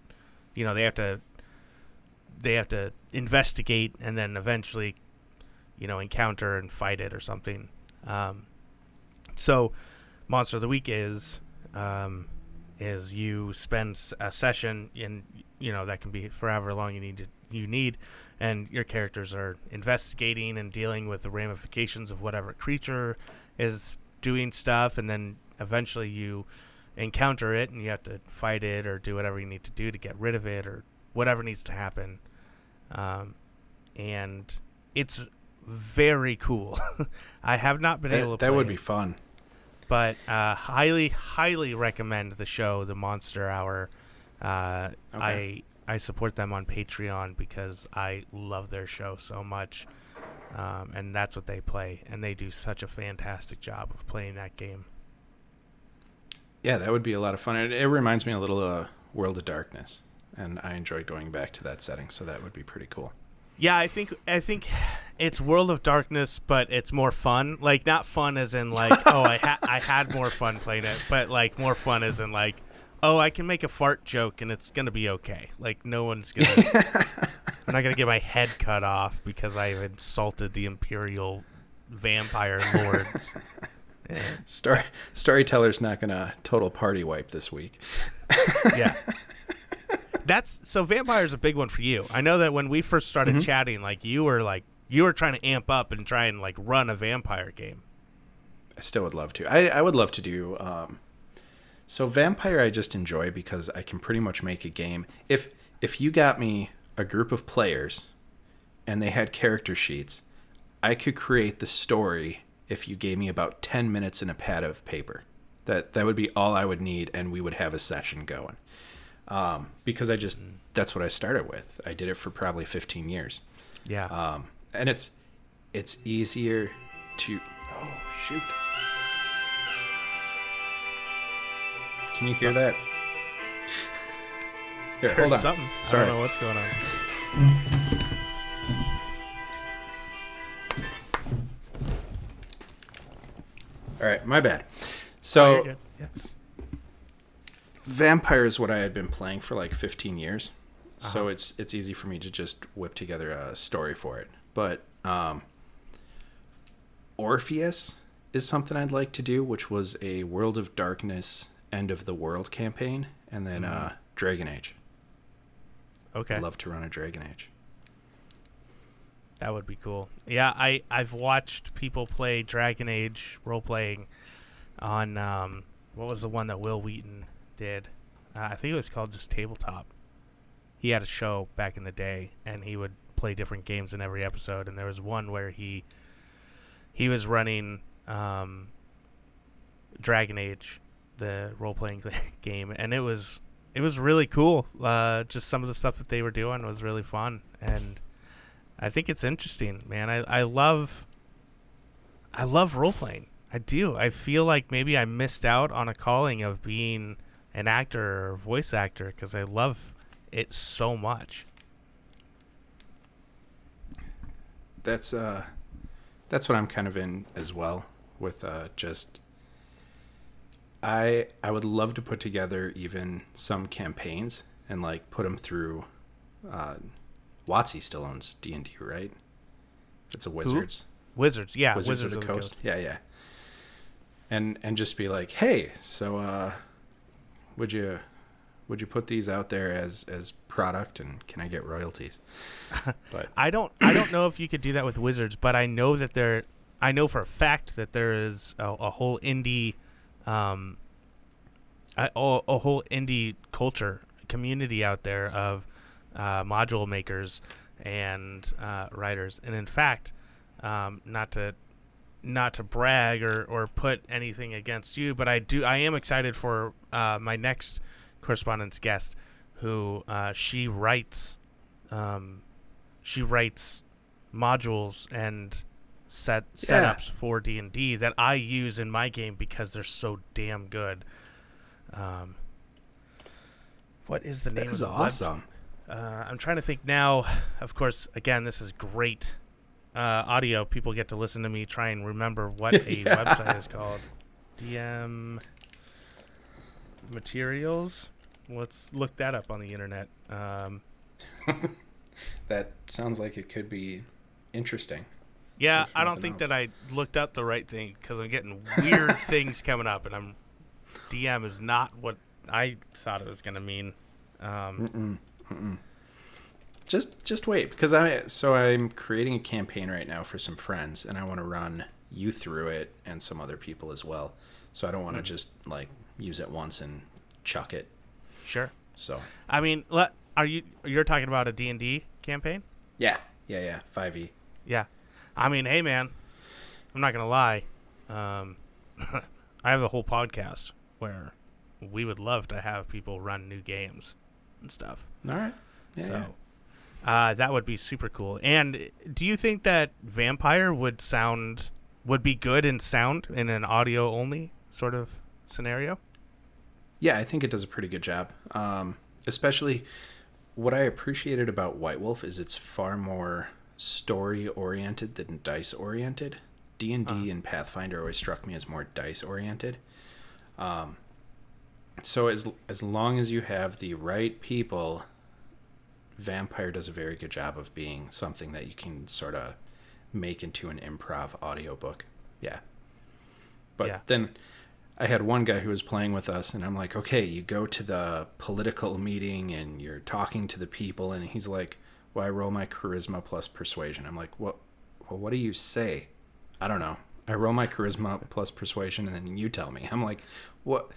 You know, they have to they have to investigate and then eventually, you know, encounter and fight it or something. Um, so, monster of the week is um, is you spend a session in you know that can be forever long you need to you need and your characters are investigating and dealing with the ramifications of whatever creature is doing stuff and then eventually you encounter it and you have to fight it or do whatever you need to do to get rid of it or whatever needs to happen um, and it's very cool [LAUGHS] i have not been able to that would it be fun. but uh, highly, highly recommend the show, The Monster Hour. Uh, I I support them on Patreon because I love their show so much, um, and that's what they play, and they do such a fantastic job of playing that game. Yeah, that would be a lot of fun. It, it reminds me a little of World of Darkness, and I enjoy going back to that setting, so that would be pretty cool. Yeah, I think I think it's World of Darkness, but it's more fun. Like not fun as in like [LAUGHS] oh I ha- I had more fun playing it, but like more fun as in like oh I can make a fart joke and it's gonna be okay. Like no one's gonna I'm not gonna get my head cut off because I've insulted the Imperial vampire lords. [LAUGHS] Story storyteller's not gonna total party wipe this week. yeah. [LAUGHS] That's so vampire's a big one for you. I know that when we first started Mm-hmm. chatting, like you were like you were trying to amp up and try and like run a vampire game. I still would love to. I, I would love to do. Um, so vampire, I just enjoy because I can pretty much make a game. If if you got me a group of players, and they had character sheets, I could create the story if you gave me about ten minutes and a pad of paper. That that would be all I would need, and we would have a session going. Um, because I just that's what I started with. I did it for probably fifteen years. Yeah. Um, and it's it's easier to oh shoot can you hear that [LAUGHS] here hold on something. I sorry don't know what's going on. all right my bad Oh, so good. Yeah. Vampire is what i had been playing for like 15 years Uh-huh. so it's it's easy for me to just whip together a story for it but um orpheus is something i'd like to do which was a world of darkness end of the world campaign and then uh dragon age Okay. i'd love to run a dragon age That would be cool. Yeah, I I've watched people play Dragon Age role playing on um what was the one that Wil Wheaton did? Uh, I think it was called just Tabletop. He had a show back in the day, and he would play different games in every episode. And there was one where he he was running um, Dragon Age, the role playing [LAUGHS] game, and it was it was really cool. Uh, just some of the stuff that they were doing was really fun, and I think it's interesting, man. I, I love I love role playing. I do. I feel like maybe I missed out on a calling of being an actor or voice actor because I love it so much. that's uh that's what i'm kind of in as well with uh just i i would love to put together even some campaigns and like put them through uh WotC still owns d&d right? It's a wizards. Wizards, yeah, wizards, of the, coast. yeah yeah. And and just be like hey so uh would you would you put these out there as as product and can i get royalties [LAUGHS] but I don't I don't know if you could do that with Wizards, but I know that there I know for a fact that there is a, a whole indie um a, a a whole indie culture community out there of uh, module makers and uh, writers. And in fact, um, not to not to brag or, or put anything against you, but I do I am excited for uh, my next correspondence guest, who uh, she writes um, she writes modules and set Yeah. setups for D and D that I use in my game because they're so damn good. Um, what is the name that of the awesome Uh, I'm trying to think now. Of course, again, this is great uh, audio, people get to listen to me try and remember what [LAUGHS] a Yeah. website is called. DM materials. Let's look that up on the internet. Um, [LAUGHS] That sounds like it could be interesting. yeah, I don't think else. that I looked up the right thing because I'm getting weird [LAUGHS] things coming up, and I'm DM is not what I thought it was gonna mean. Um, Just just wait because I so I'm creating a campaign right now for some friends and I want to run you through it and some other people as well. So I don't want to just like use it once and chuck it. sure. So I mean, let, are you you're talking about a D and D campaign? yeah, yeah, yeah. Five e. Yeah. I mean, hey man, I'm not gonna lie. Um, [LAUGHS] I have a whole podcast where we would love to have people run new games and stuff. All right. Yeah, so yeah. Uh, that would be super cool. And do you think that Vampire would sound would be good in sound in an audio only sort of scenario? Yeah, I think it does a pretty good job. Um, especially what I appreciated about White Wolf is it's far more story oriented than dice oriented. D and D and Pathfinder always struck me as more dice oriented. Um, so as as long as you have the right people, Vampire does a very good job of being something that you can sort of make into an improv audiobook. Yeah. But Yeah. then I had one guy who was playing with us, and I'm like, okay, you go to the political meeting and you're talking to the people, and he's like, well, I roll my charisma plus persuasion. I'm like, what? Well, what do you say? I don't know. I roll my charisma [LAUGHS] plus persuasion, and then you tell me. I'm like, what?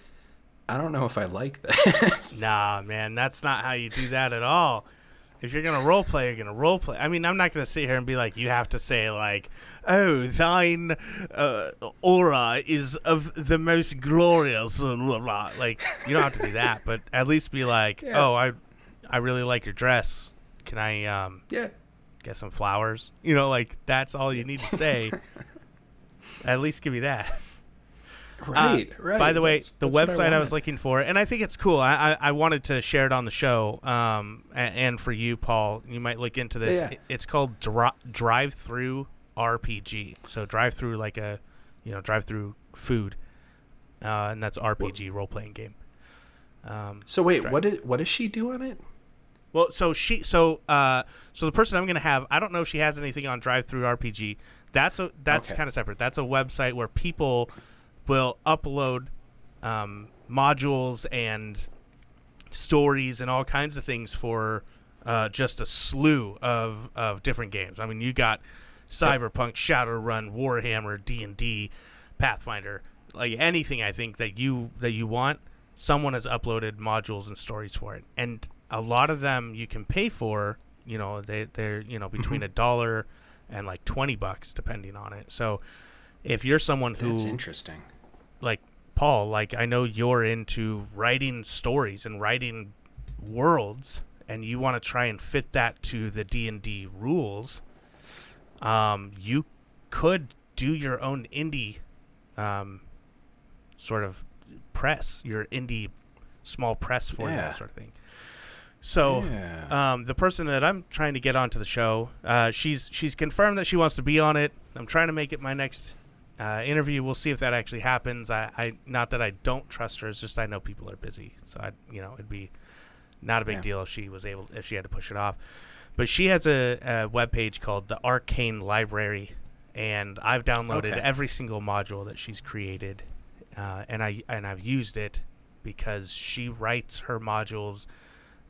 I don't know if I like this. [LAUGHS] Nah, man, that's not how you do that at all. If you're gonna role play, you're gonna role play. I mean, I'm not gonna sit here and be like, you have to say like, "Oh, thine uh, aura is of the most glorious." Blah, blah, blah. Like, you don't have to do that, but at least be like, Yeah. "Oh, I, I really like your dress. Can I um, yeah. get some flowers?" You know, like that's all you need to say. [LAUGHS] at least give me that. Right, Uh, right. By the way, That's- the that's website I, was looking for, and I think it's cool. I, I, I wanted to share it on the show, um, and for you, Paul, you might look into this. Yeah. It's called Dri- Drive Through RPG. So drive through like a, you know, drive through food, uh, and that's RPG role playing game. Um, So wait, Right. what did what does she do on it? well, so she, so uh, so the person I'm gonna have, I don't know if she has anything on Drive Through RPG. That's a that's Okay. kind of separate. That's a website where people will upload um, modules and stories and all kinds of things for uh, just a slew of of different games. I mean, you got Cyberpunk, Shadowrun, Warhammer, D and D, Pathfinder, like anything. I think that you that you want, someone has uploaded modules and stories for it, and a lot of them you can pay for. You know, they they're you know between a dollar and like twenty bucks depending on it. So if you're someone who That's interesting. Like Paul, like I know you're into writing stories and writing worlds, and you want to try and fit that to the D and D rules. Um, you could do your own indie, um, sort of press your indie small press for Yeah. that sort of thing. So, Yeah. um, the person that I'm trying to get onto the show, uh, she's she's confirmed that she wants to be on it. I'm trying to make it my next uh, interview. We'll see if that actually happens. I, I not that I don't trust her. It's just I know people are busy, so I you know it'd be not a big Yeah. deal if she was able if she had to push it off. But she has a, a web page called the Arcane Library, and I've downloaded Okay. every single module that she's created, uh, and I and I've used it because she writes her modules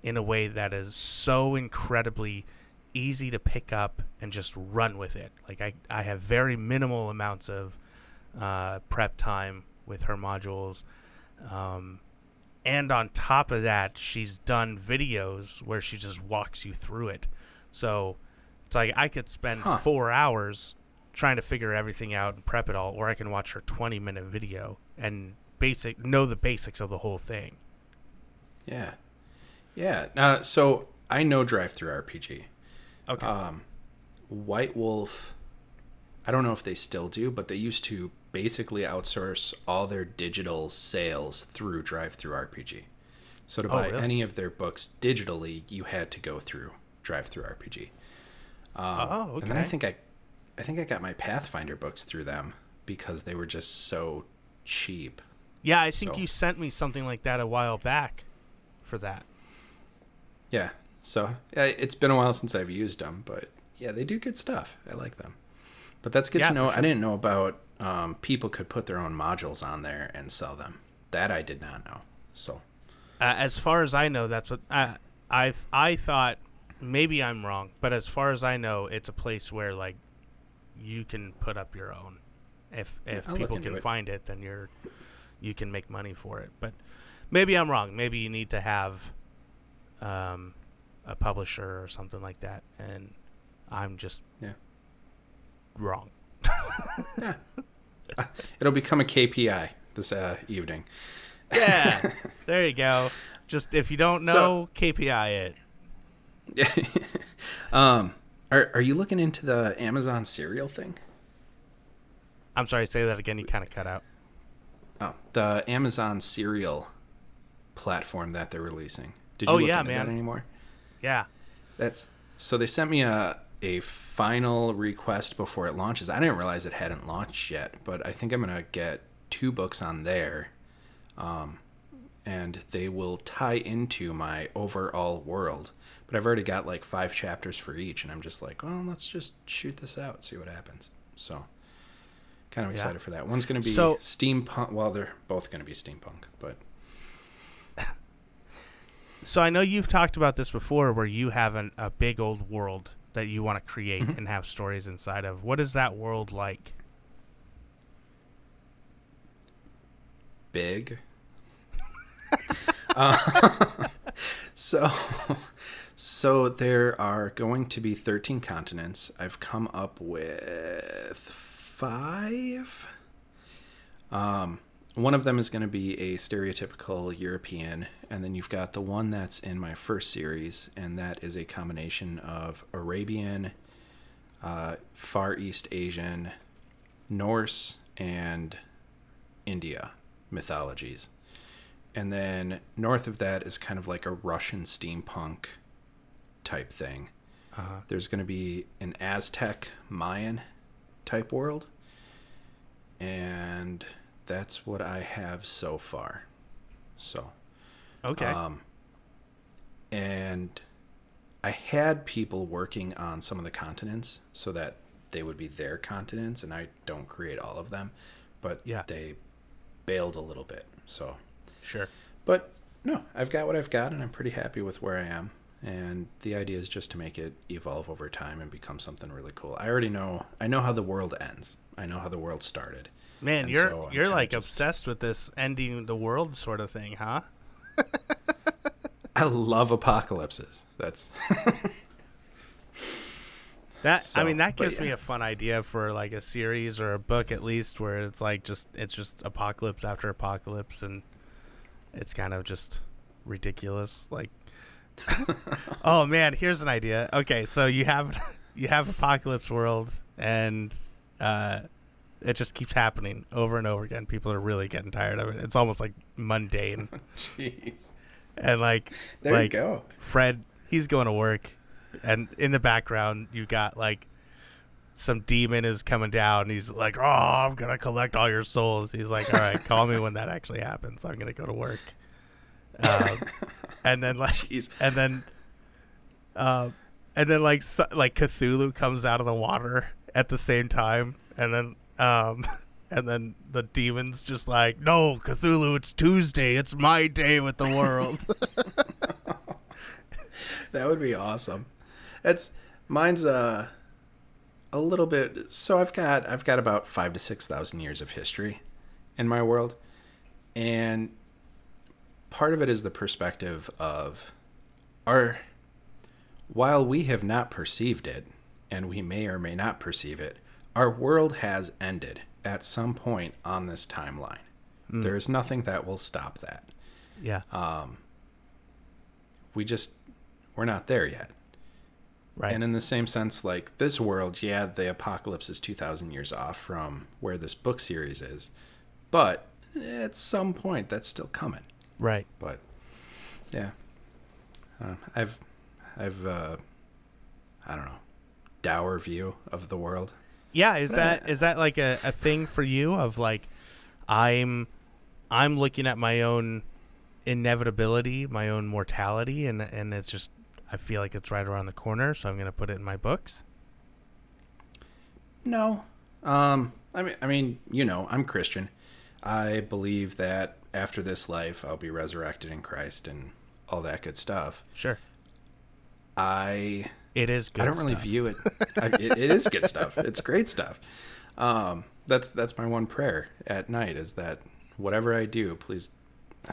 in a way that is so incredibly easy to pick up and just run with it. Like I, I have very minimal amounts of uh, prep time with her modules. Um, and on top of that, she's done videos where she just walks you through it. So it's like I could spend Huh. four hours trying to figure everything out and prep it all, or I can watch her 20 minute video and basic know the basics of the whole thing. Yeah. Yeah. Uh, so I know Drive Through RPG. Okay. Um, White Wolf, I don't know if they still do, but they used to basically outsource all their digital sales through Drive Through RPG. So to Oh, buy really? any of their books digitally, you had to go through Drive Through RPG. Um, Oh, And then I think I, I think I got my Pathfinder books through them because they were just so cheap. Yeah, I think So- you sent me something like that a while back for that. Yeah. So yeah, it's been a while since I've used them, but yeah, they do good stuff. I like them. But that's good Yeah, to know. for I didn't know about um, people could put their own modules on there and sell them. That I did not know. So Uh, as far as I know, that's what I I I thought. Maybe I'm wrong, but as far as I know, it's a place where like you can put up your own. If if I'll people can it. find it, then you're you can make money for it. But maybe I'm wrong. Maybe you need to have um, a publisher or something like that, and I'm just Yeah. wrong. [LAUGHS] it'll become a KPI this uh, evening. Yeah, [LAUGHS] there you go. Just if you don't know, KPI it. [LAUGHS] um, are are you looking into the Amazon serial thing? I'm sorry, say that again. You kind of cut out. Oh, the Amazon serial platform that they're releasing. Did you Oh, look yeah, into man. that anymore? Yeah. That's so they sent me a a final request before it launches. I didn't realize it hadn't launched yet, but I think I'm gonna get two books on there, um, and they will tie into my overall world. But I've already got like five chapters for each, and I'm just like, well, let's just shoot this out, see what happens. So, kind of Yeah. excited for that. One's gonna be So- steampunk. Well, they're both gonna be steampunk, but So I know you've talked about this before, where you have an, a big old world that you want to create Mhm. and have stories inside of. What is that world like? big. [LAUGHS] uh, [LAUGHS] so, so there are going to be thirteen continents. I've come up with five. Um, one of them is going to be a stereotypical European, and then you've got the one that's in my first series, and that is a combination of Arabian, uh, Far East Asian, Norse, and India mythologies. And then north of that is kind of like a Russian steampunk type thing. Uh-huh. There's going to be an Aztec Mayan type world. And that's what I have so far. So, Okay. um, and I had people working on some of the continents so that they would be their continents, and I don't create all of them. But Yeah. they bailed a little bit. So, sure. but no, I've got what I've got, and I'm pretty happy with where I am. And the idea is just to make it evolve over time and become something really cool. I already know. I know how the world ends. I know how the world started. Man, And you're so you're like just- obsessed with this ending the world sort of thing, huh? [LAUGHS] I love apocalypses. That's [LAUGHS] That I mean, that gives me a fun idea for like a series or a book at least, where it's like just it's just apocalypse after apocalypse, and it's kind of just ridiculous. Like, [LAUGHS] oh man, here's an idea. Okay, so you have you have apocalypse world, and uh, it just keeps happening over and over again. People are really getting tired of it. It's almost like mundane, [LAUGHS] jeez. and like There like you go. Fred, he's going to work, and in the background you got like some demon is coming down. And he's like, "Oh, I'm gonna collect all your souls." He's like, "All right, call me when that [LAUGHS] actually happens. I'm gonna go to work." Um, and then like, [LAUGHS] Jeez. and then, uh, and then like so, like Cthulhu comes out of the water at the same time, and then um. [LAUGHS] And then the demon's just like, no, Cthulhu, it's Tuesday. It's my day with the world. [LAUGHS] That would be awesome. It's mine's uh, a little bit. So I've got I've got about five to six thousand years of history in my world, and part of it is the perspective of our. While we have not perceived it, and we may or may not perceive it, our world has ended at some point on this timeline. There is nothing that will stop that. yeah. Um, We just we're not there yet. Right. And in the same sense, like this world, yeah, the apocalypse is 2,000 years off from where this book series is. But at some point, that's still coming. right. But yeah, uh, I've, I've, uh, I don't know, dour view of the world. Yeah, is that is that like a, a thing for you of like I'm I'm looking at my own inevitability, my own mortality and and it's just I feel like it's right around the corner, so I'm going to put it in my books. No. Um I mean I mean, you know, I'm Christian. I believe that after this life I'll be resurrected in Christ and all that good stuff. Sure. I It is good. I don't really stuff. view it. I, [LAUGHS] it. It is good stuff. It's great stuff. Um, that's that's my one prayer at night is that whatever I do, please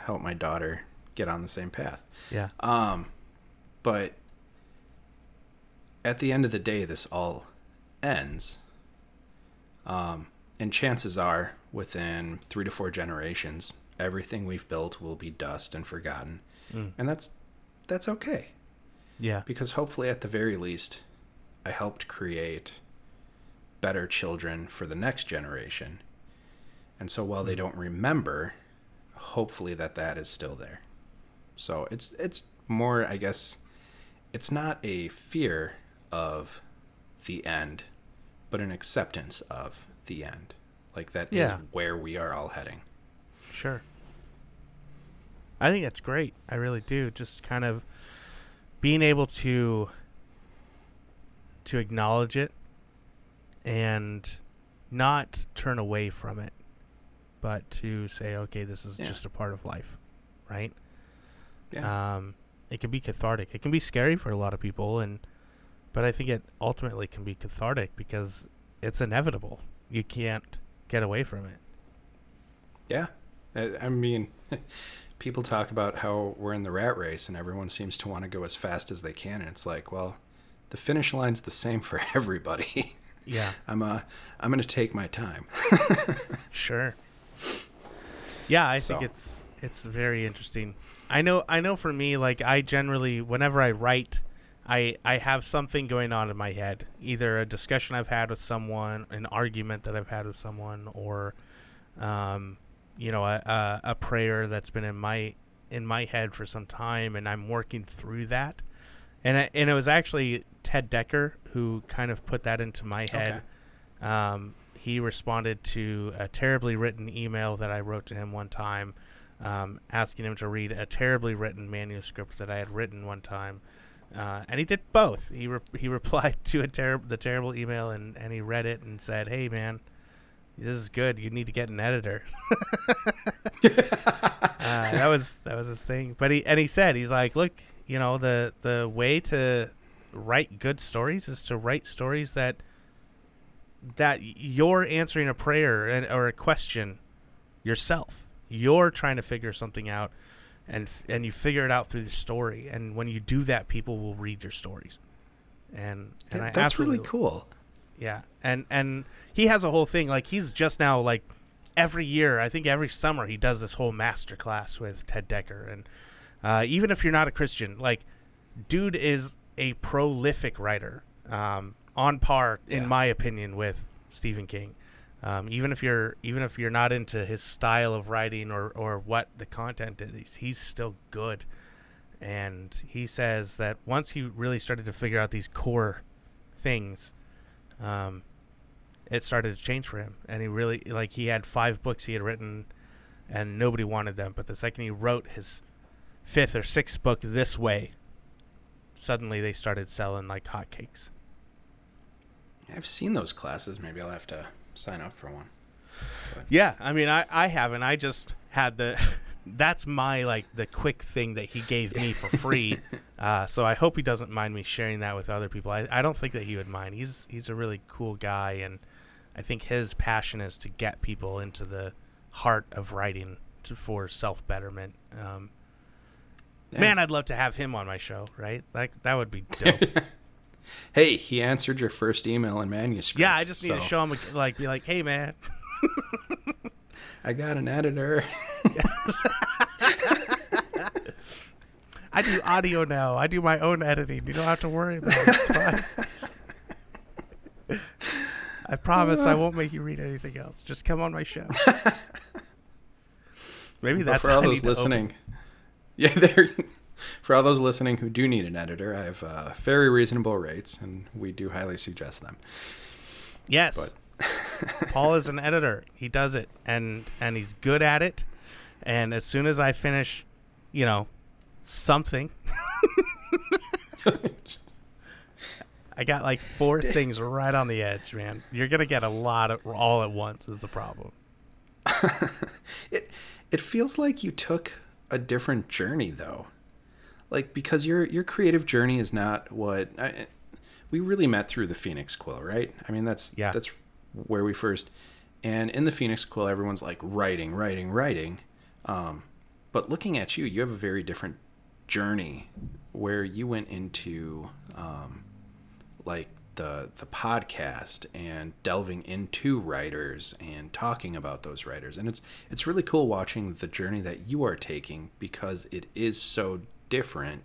help my daughter get on the same path. Yeah. Um, but at the end of the day, this all ends. Um, and chances are, within three to four generations, everything we've built will be dust and forgotten, Mm. and that's that's okay Yeah. because hopefully at the very least i helped create better children for the next generation and so while they Mm. don't remember hopefully that that is still there so it's it's more i guess it's not a fear of the end but an acceptance of the end like that is Yeah. where we are all heading Sure. I think that's great. I really do. Just kind of being able to to acknowledge it and not turn away from it, but to say, okay, this is Yeah. just a part of life, right? yeah Um, it can be cathartic. It can be scary for a lot of people, and but I think it ultimately can be cathartic because it's inevitable. You can't get away from it. Yeah. I, I mean, [LAUGHS] people talk about how we're in the rat race and everyone seems to want to go as fast as they can. And it's like, well, the finish line's the same for [LAUGHS] everybody. Yeah. I'm uh, I'm going to take my time. [LAUGHS] Sure. Yeah, I think it's it's very interesting. I know I know for me like I generally whenever I write I I have something going on in my head, either a discussion I've had with someone, an argument that I've had with someone or um you know a a, prayer that's been in my in my head for some time and I'm working through that. And I, and it was actually Ted Dekker who kind of put that into my head. Um, he responded to a terribly written email that I wrote to him one time, um, asking him to read a terribly written manuscript that I had written one time. Uh, and he did both. He re- he [LAUGHS] replied to a ter- the terrible email and, and he read it and said, "Hey man, this is good. You need to get an editor." [LAUGHS] [LAUGHS] uh, that was that was his thing. But he and he said he's like, look, you know the the way to write good stories is to write stories that that you're answering a prayer and, or a question yourself. You're trying to figure something out, and and you figure it out through the story. And when you do that, people will read your stories. And and I That's really cool. Yeah, and and he has a whole thing like he's just now like every year. I think every summer he does this whole master class with Ted Dekker, and uh, even if you're not a Christian, like dude is a prolific writer, um, on par in Yeah. my opinion with Stephen King. Um, even if you're even if you're not into his style of writing or or what the content is, he's still good. And he says that once he really started to figure out these core things, um, it started to change for him. And he really like he had five books he had written, and nobody wanted them. But the second he wrote his fifth or sixth book this way, suddenly they started selling like hotcakes. I've seen those classes. Maybe I'll have to sign up for one. Yeah, I mean, I I haven't. I just had the. [LAUGHS] That's my like the quick thing that he gave me for [LAUGHS] free. uh, so I hope he doesn't mind me sharing that with other people. I, I don't think that he would mind. He's he's a really cool guy, and I think his passion is to get people into the heart of writing to, for self betterment. Um, Yeah. Man, I'd love to have him on my show. Right? Like that would be [LAUGHS] dope. Hey, he answered your first email in manuscript. yeah, I just need to show him like be like, hey man, [LAUGHS] I got an editor. I do audio now. I do my own editing. You don't have to worry about it. It's fine. I promise I won't make you read anything else. Just come on my show. Maybe But that's for all those need open- listening. [LAUGHS] Yeah, there. For all those listening who do need an editor, I have uh, very reasonable rates, and we do highly suggest them. Yes. But [LAUGHS] Paul is an editor. He does it and and he's good at it. And as soon as I finish, you know, something [LAUGHS] I got like four [LAUGHS] things right on the edge, man. You're going to get a lot of all at once is the problem. it it feels like you took a different journey though. Like because your your creative journey is not what I, we really met through the Phoenix Quill, right? I mean that's Yeah. that's where we first and in the Phoenix Quill everyone's like writing, writing, writing. Um, but looking at you, you have a very different journey where you went into um, like the the podcast and delving into writers and talking about those writers and it's it's really cool watching the journey that you are taking because it is so different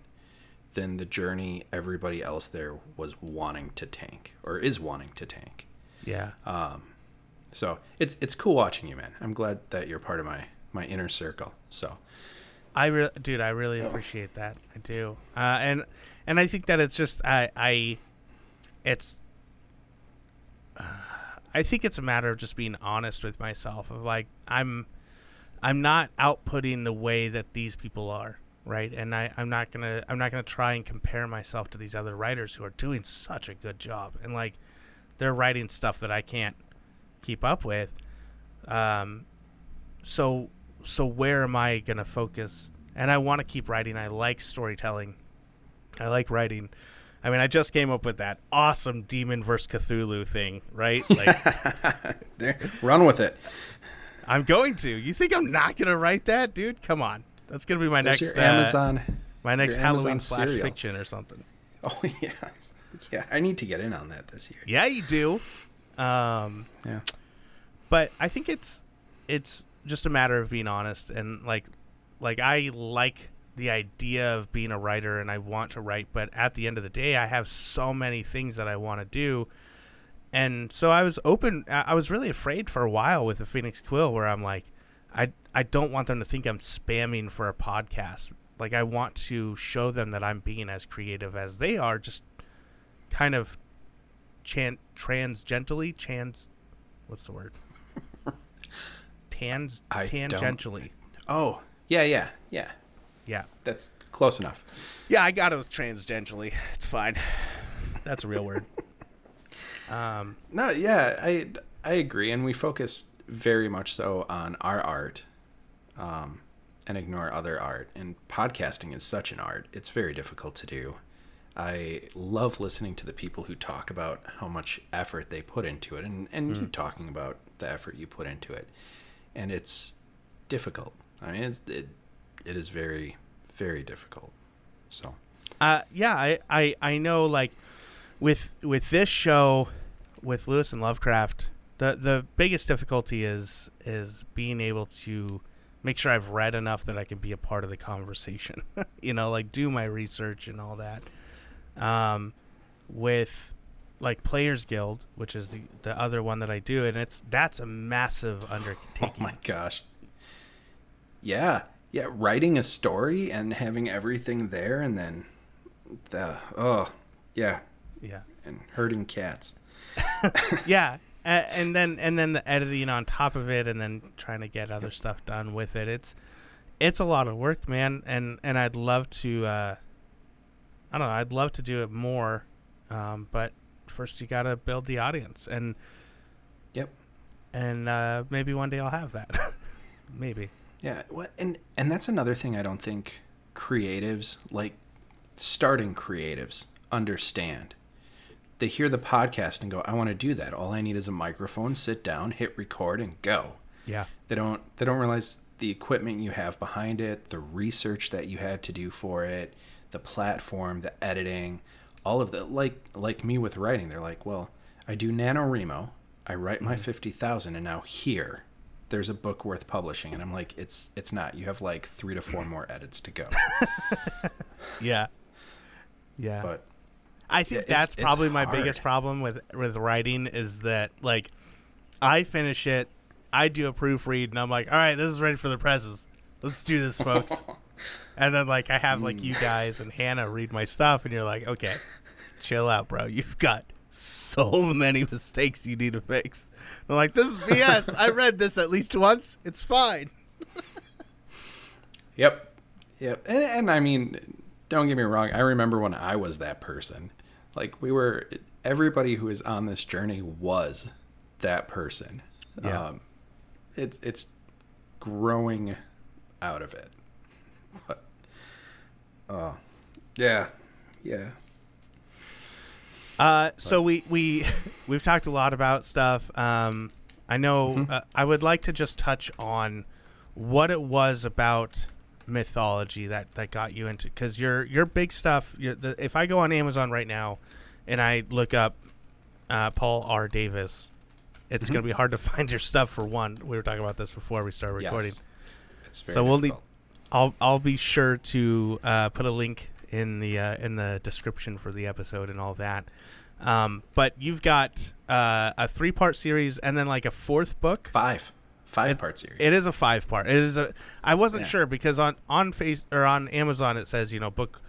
than the journey everybody else there was wanting to tank or is wanting to tank Yeah. so it's it's cool watching you man i'm glad that you're part of my my inner circle so I re- dude, I really appreciate that. I do, uh, and and I think that it's just I I, it's. Uh, I think it's a matter of just being honest with myself. Of like I'm, I'm not outputting the way that these people are, right? And I I'm not gonna I'm not gonna try and compare myself to these other writers who are doing such a good job and like, they're writing stuff that I can't keep up with. Um, so so where am I gonna focus? And I want to keep writing. I like storytelling. I like writing. I mean, I just came up with that awesome demon versus Cthulhu thing, right? [LAUGHS] Like, there run with it I'm going to. You think I'm not gonna write that, dude? Come on, that's gonna be my There's next your uh, amazon my next your Amazon Halloween slash fiction or something. oh [LAUGHS] yeah yeah i need to get in on that this year Yeah, you do. Um, yeah but I think it's it's just a matter of being honest and like like I like the idea of being a writer and I want to write, but at the end of the day, I have so many things that I want to do. And so I was open. I I was really afraid for a while with the Phoenix Quill, where I'm like, I I don't want them to think I'm spamming for a podcast. Like I want to show them that I'm being as creative as they are, just kind of chan trans gently trans what's the word? [LAUGHS] Tans I don't- tangentially. Oh yeah yeah yeah. Yeah. That's close enough. Yeah i got it with transgentially it's fine. That's a real word. [LAUGHS] Um No, yeah, I I agree, and we focus very much so on our art, um, and ignore other art. And podcasting is such an art; it's very difficult to do. I love listening to the people who talk about how much effort they put into it, and and you talking about the effort you put into it, and it's difficult. I mean, it's, it it is very very difficult. So Uh, yeah, I, I, I know like with with this show with Lewis and Lovecraft, the the biggest difficulty is is being able to make sure I've read enough that I can be a part of the conversation. [LAUGHS] you know, like do my research and all that. Um, with like Players Guild, which is the the other one that I do, and it's that's a massive undertaking. [LAUGHS] Oh my gosh. Yeah. Yeah, writing a story and having everything there and then the oh, yeah, yeah. and herding cats. [LAUGHS] yeah a- and then and then the editing on top of it and then trying to get other stuff done with it it's it's a lot of work man and and i'd love to uh i don't know i'd love to do it more um but first you gotta build the audience and Yep. and uh maybe one day i'll have that [LAUGHS] maybe Yeah, what and and that's another thing I don't think creatives like starting creatives understand. They hear the podcast and go, "I want to do that. All I need is a microphone, sit down, hit record and go." yeah They don't they don't realize the equipment you have behind it, the research that you had to do for it, the platform, the editing, all of the like like me with writing. They're like, "Well, I do NaNoWriMo, I write my mm-hmm. 50,000 and now here there's a book worth publishing." And I'm like, "It's it's not. You have like 3 to 4 more edits to go." [LAUGHS] yeah yeah But I think it's- that's it's probably my hard. biggest problem with with writing is that like I finish it, I do a proofread, and I'm like, all right, this is ready for the presses. Let's do this, folks. [LAUGHS] and then like I have like Mm. you guys and Hannah read my stuff, and you're like, okay, chill out, bro. You've got so many mistakes you need to fix. I'm like, this is BS. I [LAUGHS] read this at least once. It's fine. Yep. Yep. And, and I mean, don't get me wrong. I remember when I was that person. Like we were, everybody who is on this journey was that person. Yeah. Um, it's it's growing out of it. But, oh, yeah, yeah. Uh, so we we [LAUGHS] we've talked a lot about stuff. Um, I know uh, I would like to just touch on what it was about mythology that that got you into because your your big stuff. Your, the, if I go on Amazon right now and I look up uh, Paul R. Davis, it's Mm-hmm. gonna be hard to [LAUGHS] find your stuff. For one, we were talking about this before we started recording. Yes. So we'll need-. I'll I'll be sure to uh, put a link in the uh, in the description for the episode and all that. Um, but you've got uh, a three part series and then like a fourth book. five, five It- part series. It is a five part. It is a. I wasn't Yeah. sure because on on face or on Amazon it says you know book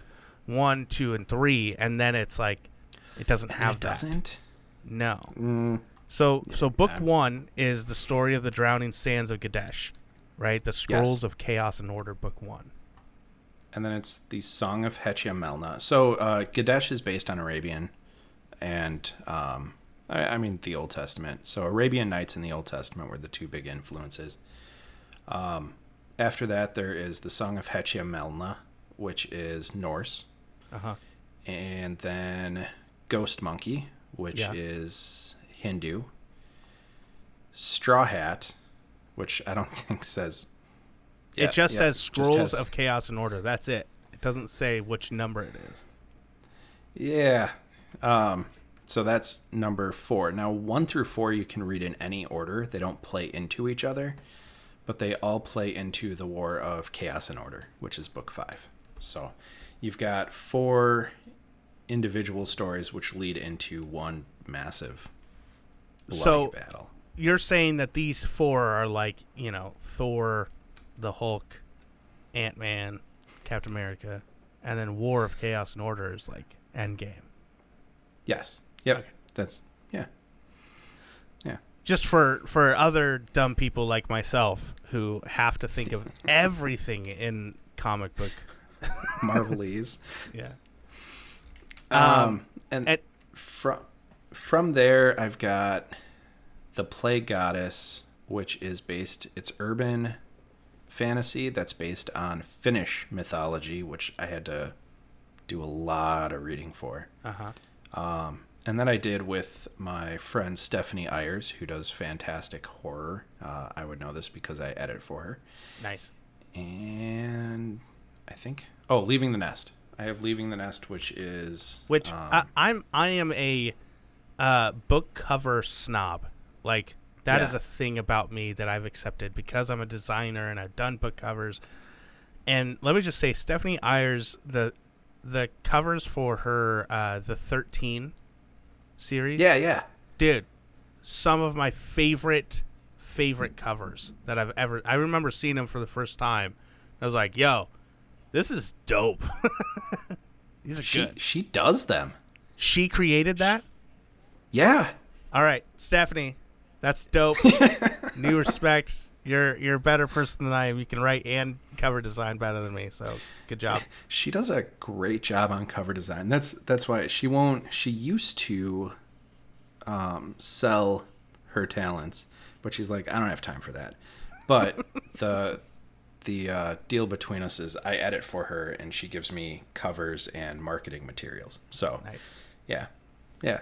one, two, and three, and then it's like it doesn't And have it that. doesn't. No. Mm, So so book one is the story of the drowning sands of Gadesh, right? The scrolls Yes. of chaos and order. Book one. and then it's the Song of Hetchiamelna. So uh, Gadesh is based on Arabian, and um, I, I mean the Old Testament. So Arabian Nights and the Old Testament were the two big influences. Um, after that, there is the Song of Hetchiamelna, which is Norse, Uh huh. and then Ghost Monkey, which Yeah. is Hindu. Straw Hat, which I don't [LAUGHS] think says. Yeah, it just yeah, says just scrolls has- of chaos and order. That's it. It doesn't say which number it is. Yeah. Um, so that's number four. Now, one through four you can read in any order. They don't play into each other, but they all play into the War of Chaos and Order, which is book five. So you've got four individual stories which lead into one massive bloody So- battle. You're saying that these four are like you know Thor, the Hulk, Ant Man, Captain America, and then War of Chaos and Order is like Endgame. Yes. Yep. Okay. That's yeah. Yeah. Just for for other dumb people like myself who have to think of [LAUGHS] everything in comic book. [LAUGHS] Marvelese. Yeah. Um, Um, and, and- from from there, I've got the Play Goddess, which is based. It's urban fantasy that's based on Finnish mythology, which I had to do a lot of reading for. Uh huh. Um, and then I did with my friend Stephanie Ayers, who does fantastic horror. Uh, I would know this because I edit for her. Nice. And I think oh, Leaving the Nest. I have Leaving the Nest, which is Which um, I, I'm I am a uh, book cover snob. Like that is Yeah. a thing about me that I've accepted because I'm a designer and I've done book covers. And let me just say, Stephanie Ayers, the the covers for her uh, the 13 series, yeah, yeah. dude, some of my favorite favorite covers that I've ever. I remember seeing them for the first time. I was like, "Yo, this is dope." [LAUGHS] These are She good. she does them. She created that. Yeah. All right, Stephanie, that's dope. [LAUGHS] New respect. You're you're a better person than I am. You can write and cover design better than me. So good job. She does a great job on cover design. That's that's why she won't she used to um, sell her talents, but she's like, I don't have time for that. But [LAUGHS] the the uh, deal between us is I edit for her and she gives me covers and marketing materials. So Nice. Yeah. Yeah.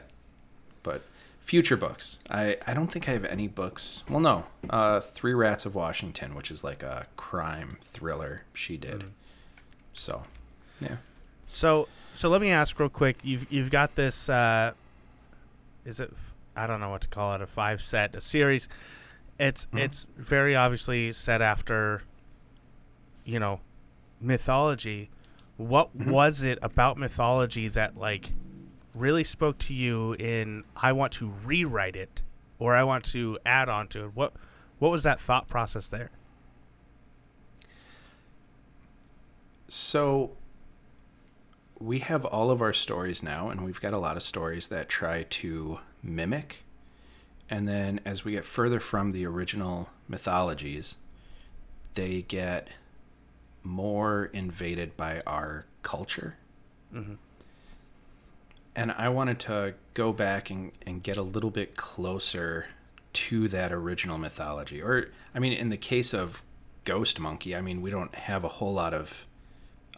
But future books. I, I don't think I have any books. Well, no. Uh, Three Rats of Washington, which is like a crime thriller she did. So, yeah. So so let me ask real quick. You've you've got this. Uh, is it? I don't know what to call it. A five set a series. It's it's very obviously set after. You know, mythology. What was it about mythology that like really spoke to you in I want to rewrite it or I want to add on to it? What what was that thought process there? So, we have all of our stories now, and we've got a lot of stories that try to mimic. And then as we get further from the original mythologies, they get more invaded by our culture. Mm-hmm. And I wanted to go back and, and get a little bit closer to that original mythology. Or, I mean, in the case of Ghost Monkey, I mean, we don't have a whole lot of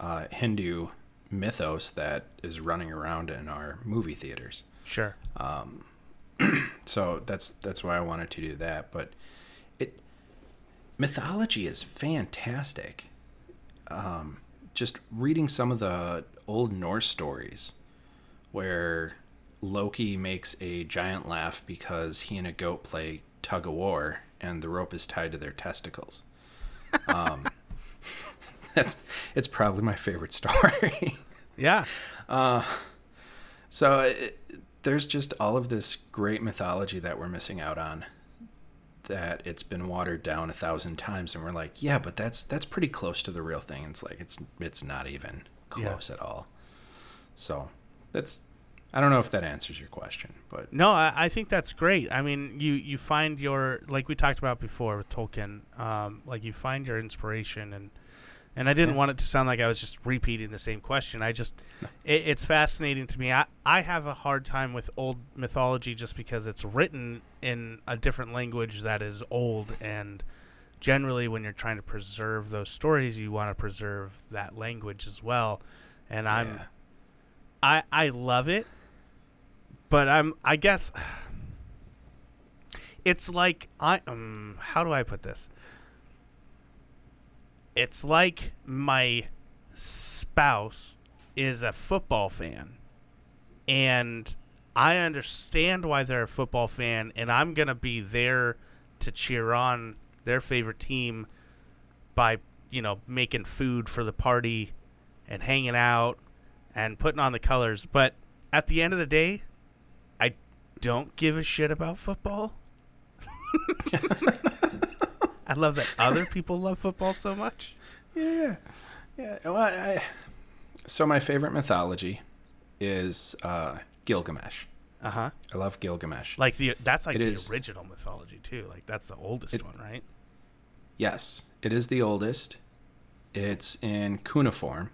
uh, Hindu mythos that is running around in our movie theaters. Sure. [CLEARS THROAT] So that's that's why I wanted to do that. But it mythology is fantastic. Um, just reading some of the old Norse stories where Loki makes a giant laugh because he and a goat play tug of war and the rope is tied to their testicles. Um, [LAUGHS] that's it's probably my favorite [LAUGHS] story. Yeah. So it, there's just all of this great mythology that we're missing out on. That it's been watered down a thousand times, and we're like, yeah, but that's that's pretty close to the real thing. It's like it's it's not even Yeah. close at all. So that's I don't know if that answers your question, but No, I, I think that's great. I mean, you you find your like we talked about before with Tolkien, um, like you find your inspiration and and I didn't Yeah. want it to sound like I was just repeating the same question. I just it, it's fascinating to me. I I have a hard time with old mythology just because it's written in a different language that is old and generally when you're trying to preserve those stories, you want to preserve that language as well. And I'm yeah. I I love it, but I'm I guess it's like I um how do I put this? It's like my spouse is a football fan and I understand why they're a football fan and I'm going to be there to cheer on their favorite team by, you know, making food for the party and hanging out and putting on the colors. But at the end of the day, I don't give a shit about football. [LAUGHS] I love that other people love football so much. Yeah, yeah. Well, I, so my favorite mythology is uh, Gilgamesh. Uh huh. I love Gilgamesh. Like the that's like It the is. original mythology too. Like that's the oldest It- one, right? Yes, it is the oldest. It's in cuneiform.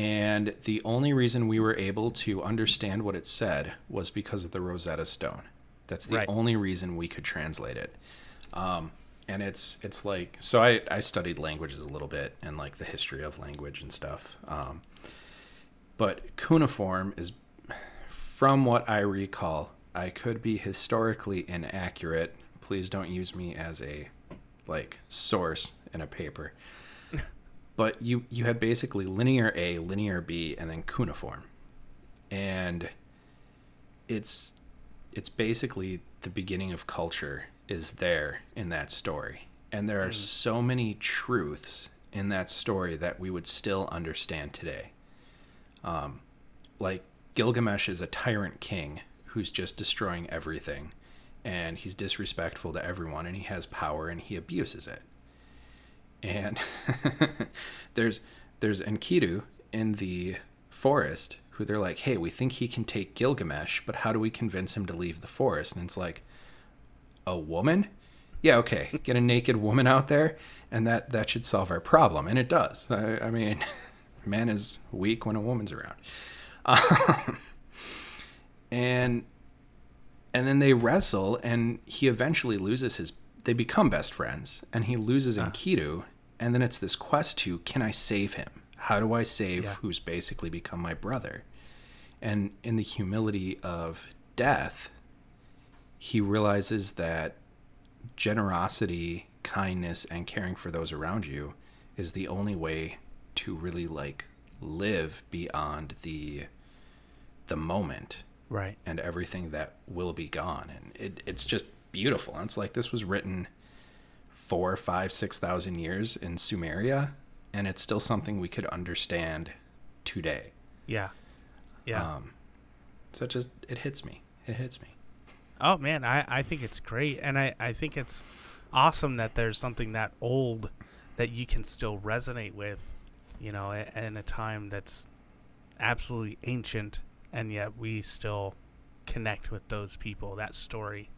And the only reason we were able to understand what it said was because of the Rosetta Stone. That's the Right. only reason we could translate it. Um, and it's it's like so I, I studied languages a little bit and like the history of language and stuff. Um, but cuneiform is from what I recall, I could be historically inaccurate. Please don't use me as a like source in a paper. But you you had basically linear A, linear B, and then cuneiform. And it's it's basically the beginning of culture is there in that story. And there are so many truths in that story that we would still understand today. Um, like Gilgamesh is a tyrant king who's just destroying everything and he's disrespectful to everyone and he has power and he abuses it. And [LAUGHS] there's there's Enkidu in the forest who they're like, "Hey, we think he can take Gilgamesh, but how do we convince him to leave the forest?" And it's like, "A woman? Yeah, okay. [LAUGHS] Get a naked woman out there and that that should solve our problem." And it does. I, I mean, [LAUGHS] man is weak when a woman's around. Um, and and then they wrestle and he eventually loses his they become best friends and he loses Enkidu ah. and then it's this quest to can I save him? How do I save Yeah. who's basically become my brother? And in the humility of death, he realizes that generosity, kindness and caring for those around you is the only way to really like live beyond the the moment Right. and everything that will be gone. And it, it's just beautiful. And it's like this was written four, five, six thousand years in Sumeria, and it's still something we could understand today. Yeah. Yeah. Um, so it just it hits me. It hits me. Oh man, I, I think it's great, and I, I think it's awesome that there's something that old that you can still resonate with, you know, in a time that's absolutely ancient, and yet we still connect with those people. That story.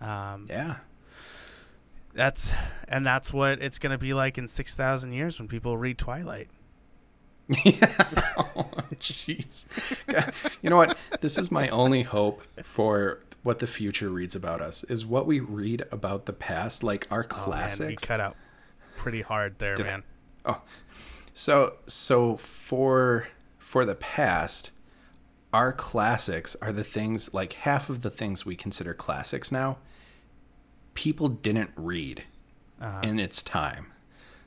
Um, Yeah. That's and that's what it's gonna be like in six thousand years when people read Twilight. oh, [LAUGHS] jeez. You know what? This is my only hope for what the future reads about us is what we read about the past, like our Oh, man, we classics. cut out pretty hard there, Did I- man. Oh, so so for for the past, our classics are the things like half of the things we consider classics now. People didn't read Uh-huh. in its time,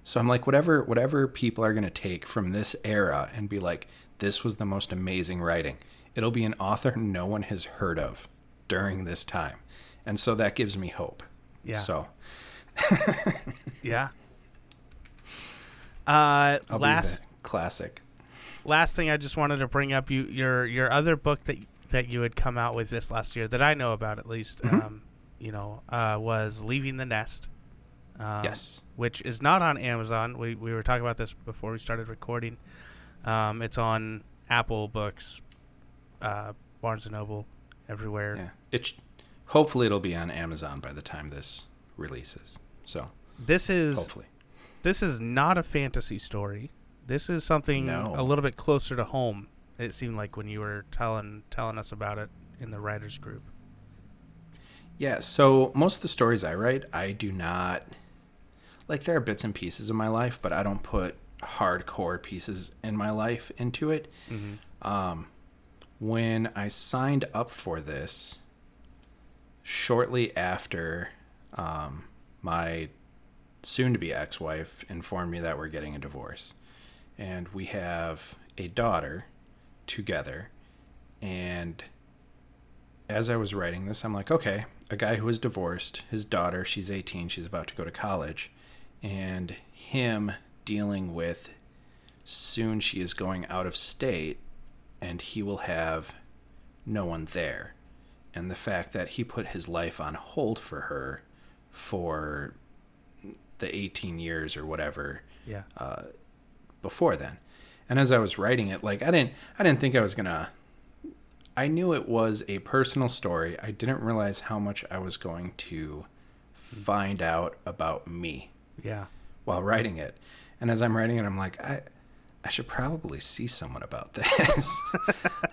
so I'm like, whatever whatever people are gonna take from this era and be like, this was the most amazing writing. It'll be an author no one has heard of during this time, and so that gives me hope. Yeah. So [LAUGHS] Yeah. [LAUGHS] Uh, I'll last classic. Last thing I just wanted to bring up you your your other book that that you had come out with this last year that I know about at least Mm-hmm. um, you know uh, was leaving the nest um, Yes. which is not on Amazon we, we were talking about this before we started recording um, it's on Apple Books uh, Barnes and Noble everywhere Yeah. It sh- hopefully it'll be on Amazon by the time this releases. So this is hopefully. this is not a fantasy story this is something No. a little bit closer to home it seemed like when you were telling telling us about it in the writers group Yeah, so most of the stories I write, I do not like there are bits and pieces of my life, but I don't put hardcore pieces in my life into it. Um when I signed up for this shortly after um, my soon to be ex wife informed me that we're getting a divorce. And we have a daughter together. And as I was writing this, I'm like, okay, a guy who was divorced, his daughter, she's 18, she's about to go to college, and him dealing with soon she is going out of state and he will have no one there. And the fact that he put his life on hold for her for the 18 years or whatever yeah uh, before then. And as I was writing it, like I didn't I didn't think I was going to I knew it was a personal story. I didn't realize how much I was going to find out about me yeah while writing it. And as I'm writing it, I'm like, I, I should probably see someone about [LAUGHS] this.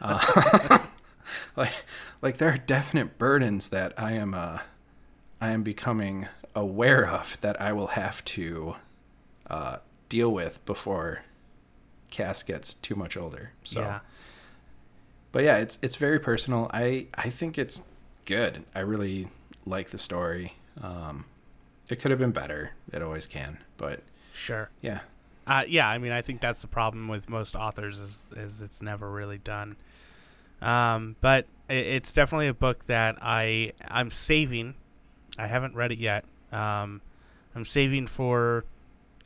uh, [LAUGHS] like, like there are definite burdens that I am, uh, I am becoming aware of that I will have to uh, deal with before Cass gets too much older. So, yeah but yeah, it's it's very personal. I I think it's good. I really like the story. Um, it could have been better. It always can, but sure yeah. Uh, yeah, I mean, I think that's the problem with most authors is is it's never really done. Um, but it, it's definitely a book that I I'm saving. I haven't read it yet. Um, I'm saving for,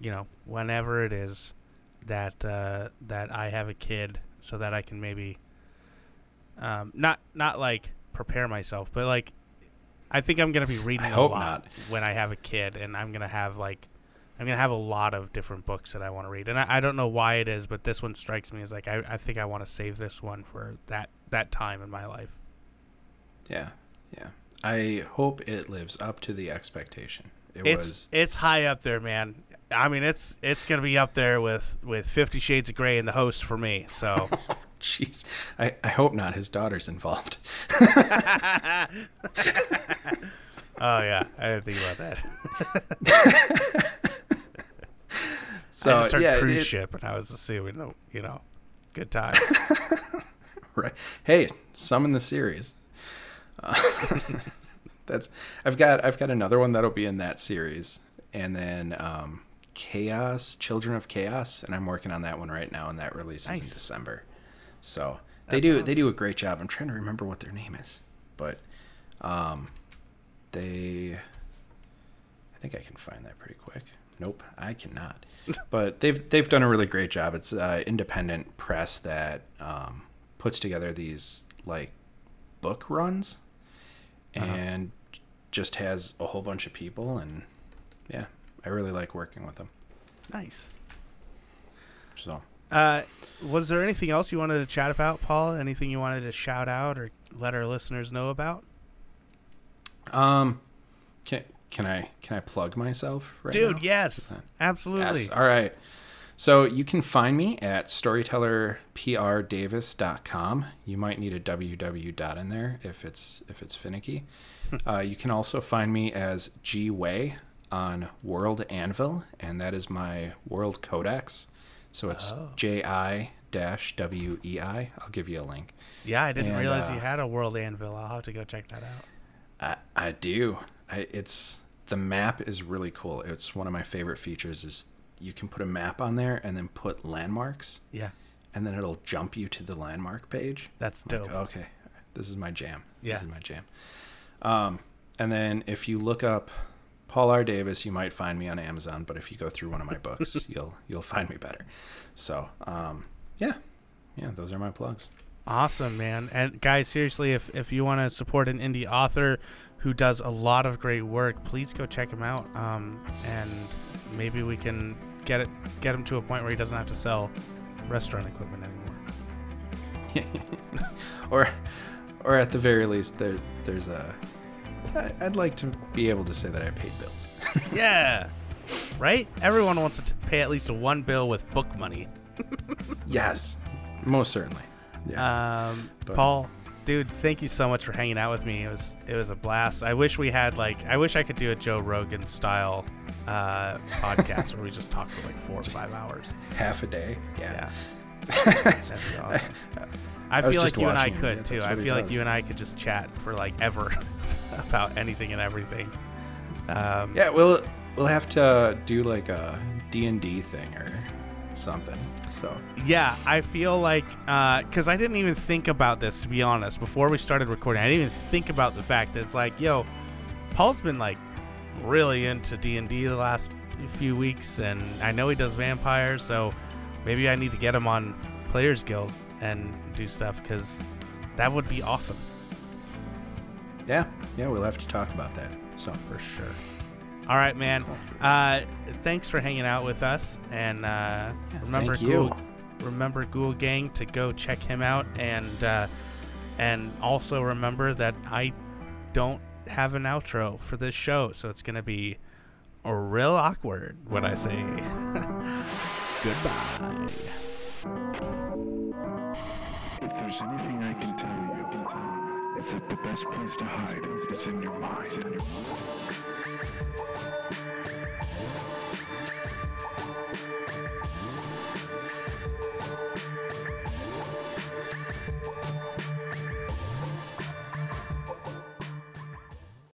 you know, whenever it is that uh, that I have a kid, so that I can maybe, um, not not like prepare myself, but like, I think I'm gonna be reading I a lot not. when I have a kid, and I'm gonna have like I'm gonna have a lot of different books that I want to read, and I, I don't know why it is, but this one strikes me as like I, I think I want to save this one for that that time in my life. Yeah, yeah. I hope it lives up to the expectation. It It's was it's high up there, man. I mean, it's it's gonna be up there with with Fifty Shades of Grey and The Host for me. So [LAUGHS] jeez. I I hope not. His daughter's involved. [LAUGHS] oh yeah, I didn't think about that. [LAUGHS] So I just heard yeah, cruise it- ship, and I was assuming, oh, you know, good time. right. Hey, some in the series. Uh, that's I've got I've got another one that'll be in that series, and then um, Chaos, Children of Chaos, and I'm working on that one right now, and that releases in December. So they That's do they do a great job. I'm trying to remember what their name is, but um, they I think I can find that pretty quick. Nope, I cannot. [LAUGHS] but they've they've done a really great job. It's uh, independent press that um, puts together these like book runs, Uh-huh. and just has a whole bunch of people, and yeah, I really like working with them. nice. So Uh, was there anything else you wanted to chat about, Paul? Anything you wanted to shout out or let our listeners know about? Um, can can I can I plug myself right Dude, now? yes, absolutely. Yes. All right. So you can find me at storytellerprdavis.com. You might need a www dot in there if it's if it's finicky. uh, you can also find me as G Way on World Anvil, and that is my World Codex. So it's Oh. J I dash W E I. I'll give you a link. Yeah, I didn't And, realize uh, you had a World Anvil. I'll have to go check that out. I, I do. I, it's the map is really cool. It's one of my favorite features. Is you can put a map on there and then put landmarks, Yeah, and then it'll jump you to the landmark page. that's Like, dope. okay, this is my jam. Yeah. This is my jam. Um, and then if you look up Paul R. Davis, you might find me on Amazon. But if you go through one of my [LAUGHS] books, you'll you'll find me better. So um, yeah, yeah, those are my plugs. Awesome, man. And guys, seriously, if if you want to support an indie author who does a lot of great work, please go check him out. Um, and maybe we can get it get him to a point where he doesn't have to sell restaurant equipment anymore. [LAUGHS] or or at the very least there there's a I'd like to be able to say that I paid bills. [LAUGHS] yeah. Right? Everyone wants to pay at least one bill with book money. yes, most certainly. Yeah. Um, But- Paul, dude, thank you so much for hanging out with me. It was it was a blast. I wish we had like I wish I could do a Joe Rogan style uh, podcast where we just talk for like four or five hours. Half a day. Yeah, Yeah. [LAUGHS] that'd be awesome. I I was feel like you and I could too. I feel like does. you and I could just chat for like ever [LAUGHS] [LAUGHS] about anything and everything. Um, yeah, we'll we'll have to do like a D&D thing or something. So, Yeah, I feel like because I didn't even think about this to be honest before we started recording. I didn't even think about the fact that it's like, yo, Paul's been like really into D and D the last few weeks, and I know he does vampires, so maybe I need to get him on Players Guild and do stuff because that would be awesome yeah. Yeah, we'll have to talk about that. So, for sure. All right, man. Uh, thanks for hanging out with us, and uh, remember, thank you. Ghoul, remember Ghoul Gang to go check him out, and uh, and also remember that I don't have an outro for this show, so it's gonna be real awkward when I say [LAUGHS] goodbye. If there's anything I can tell that the best place to hide is in your mind.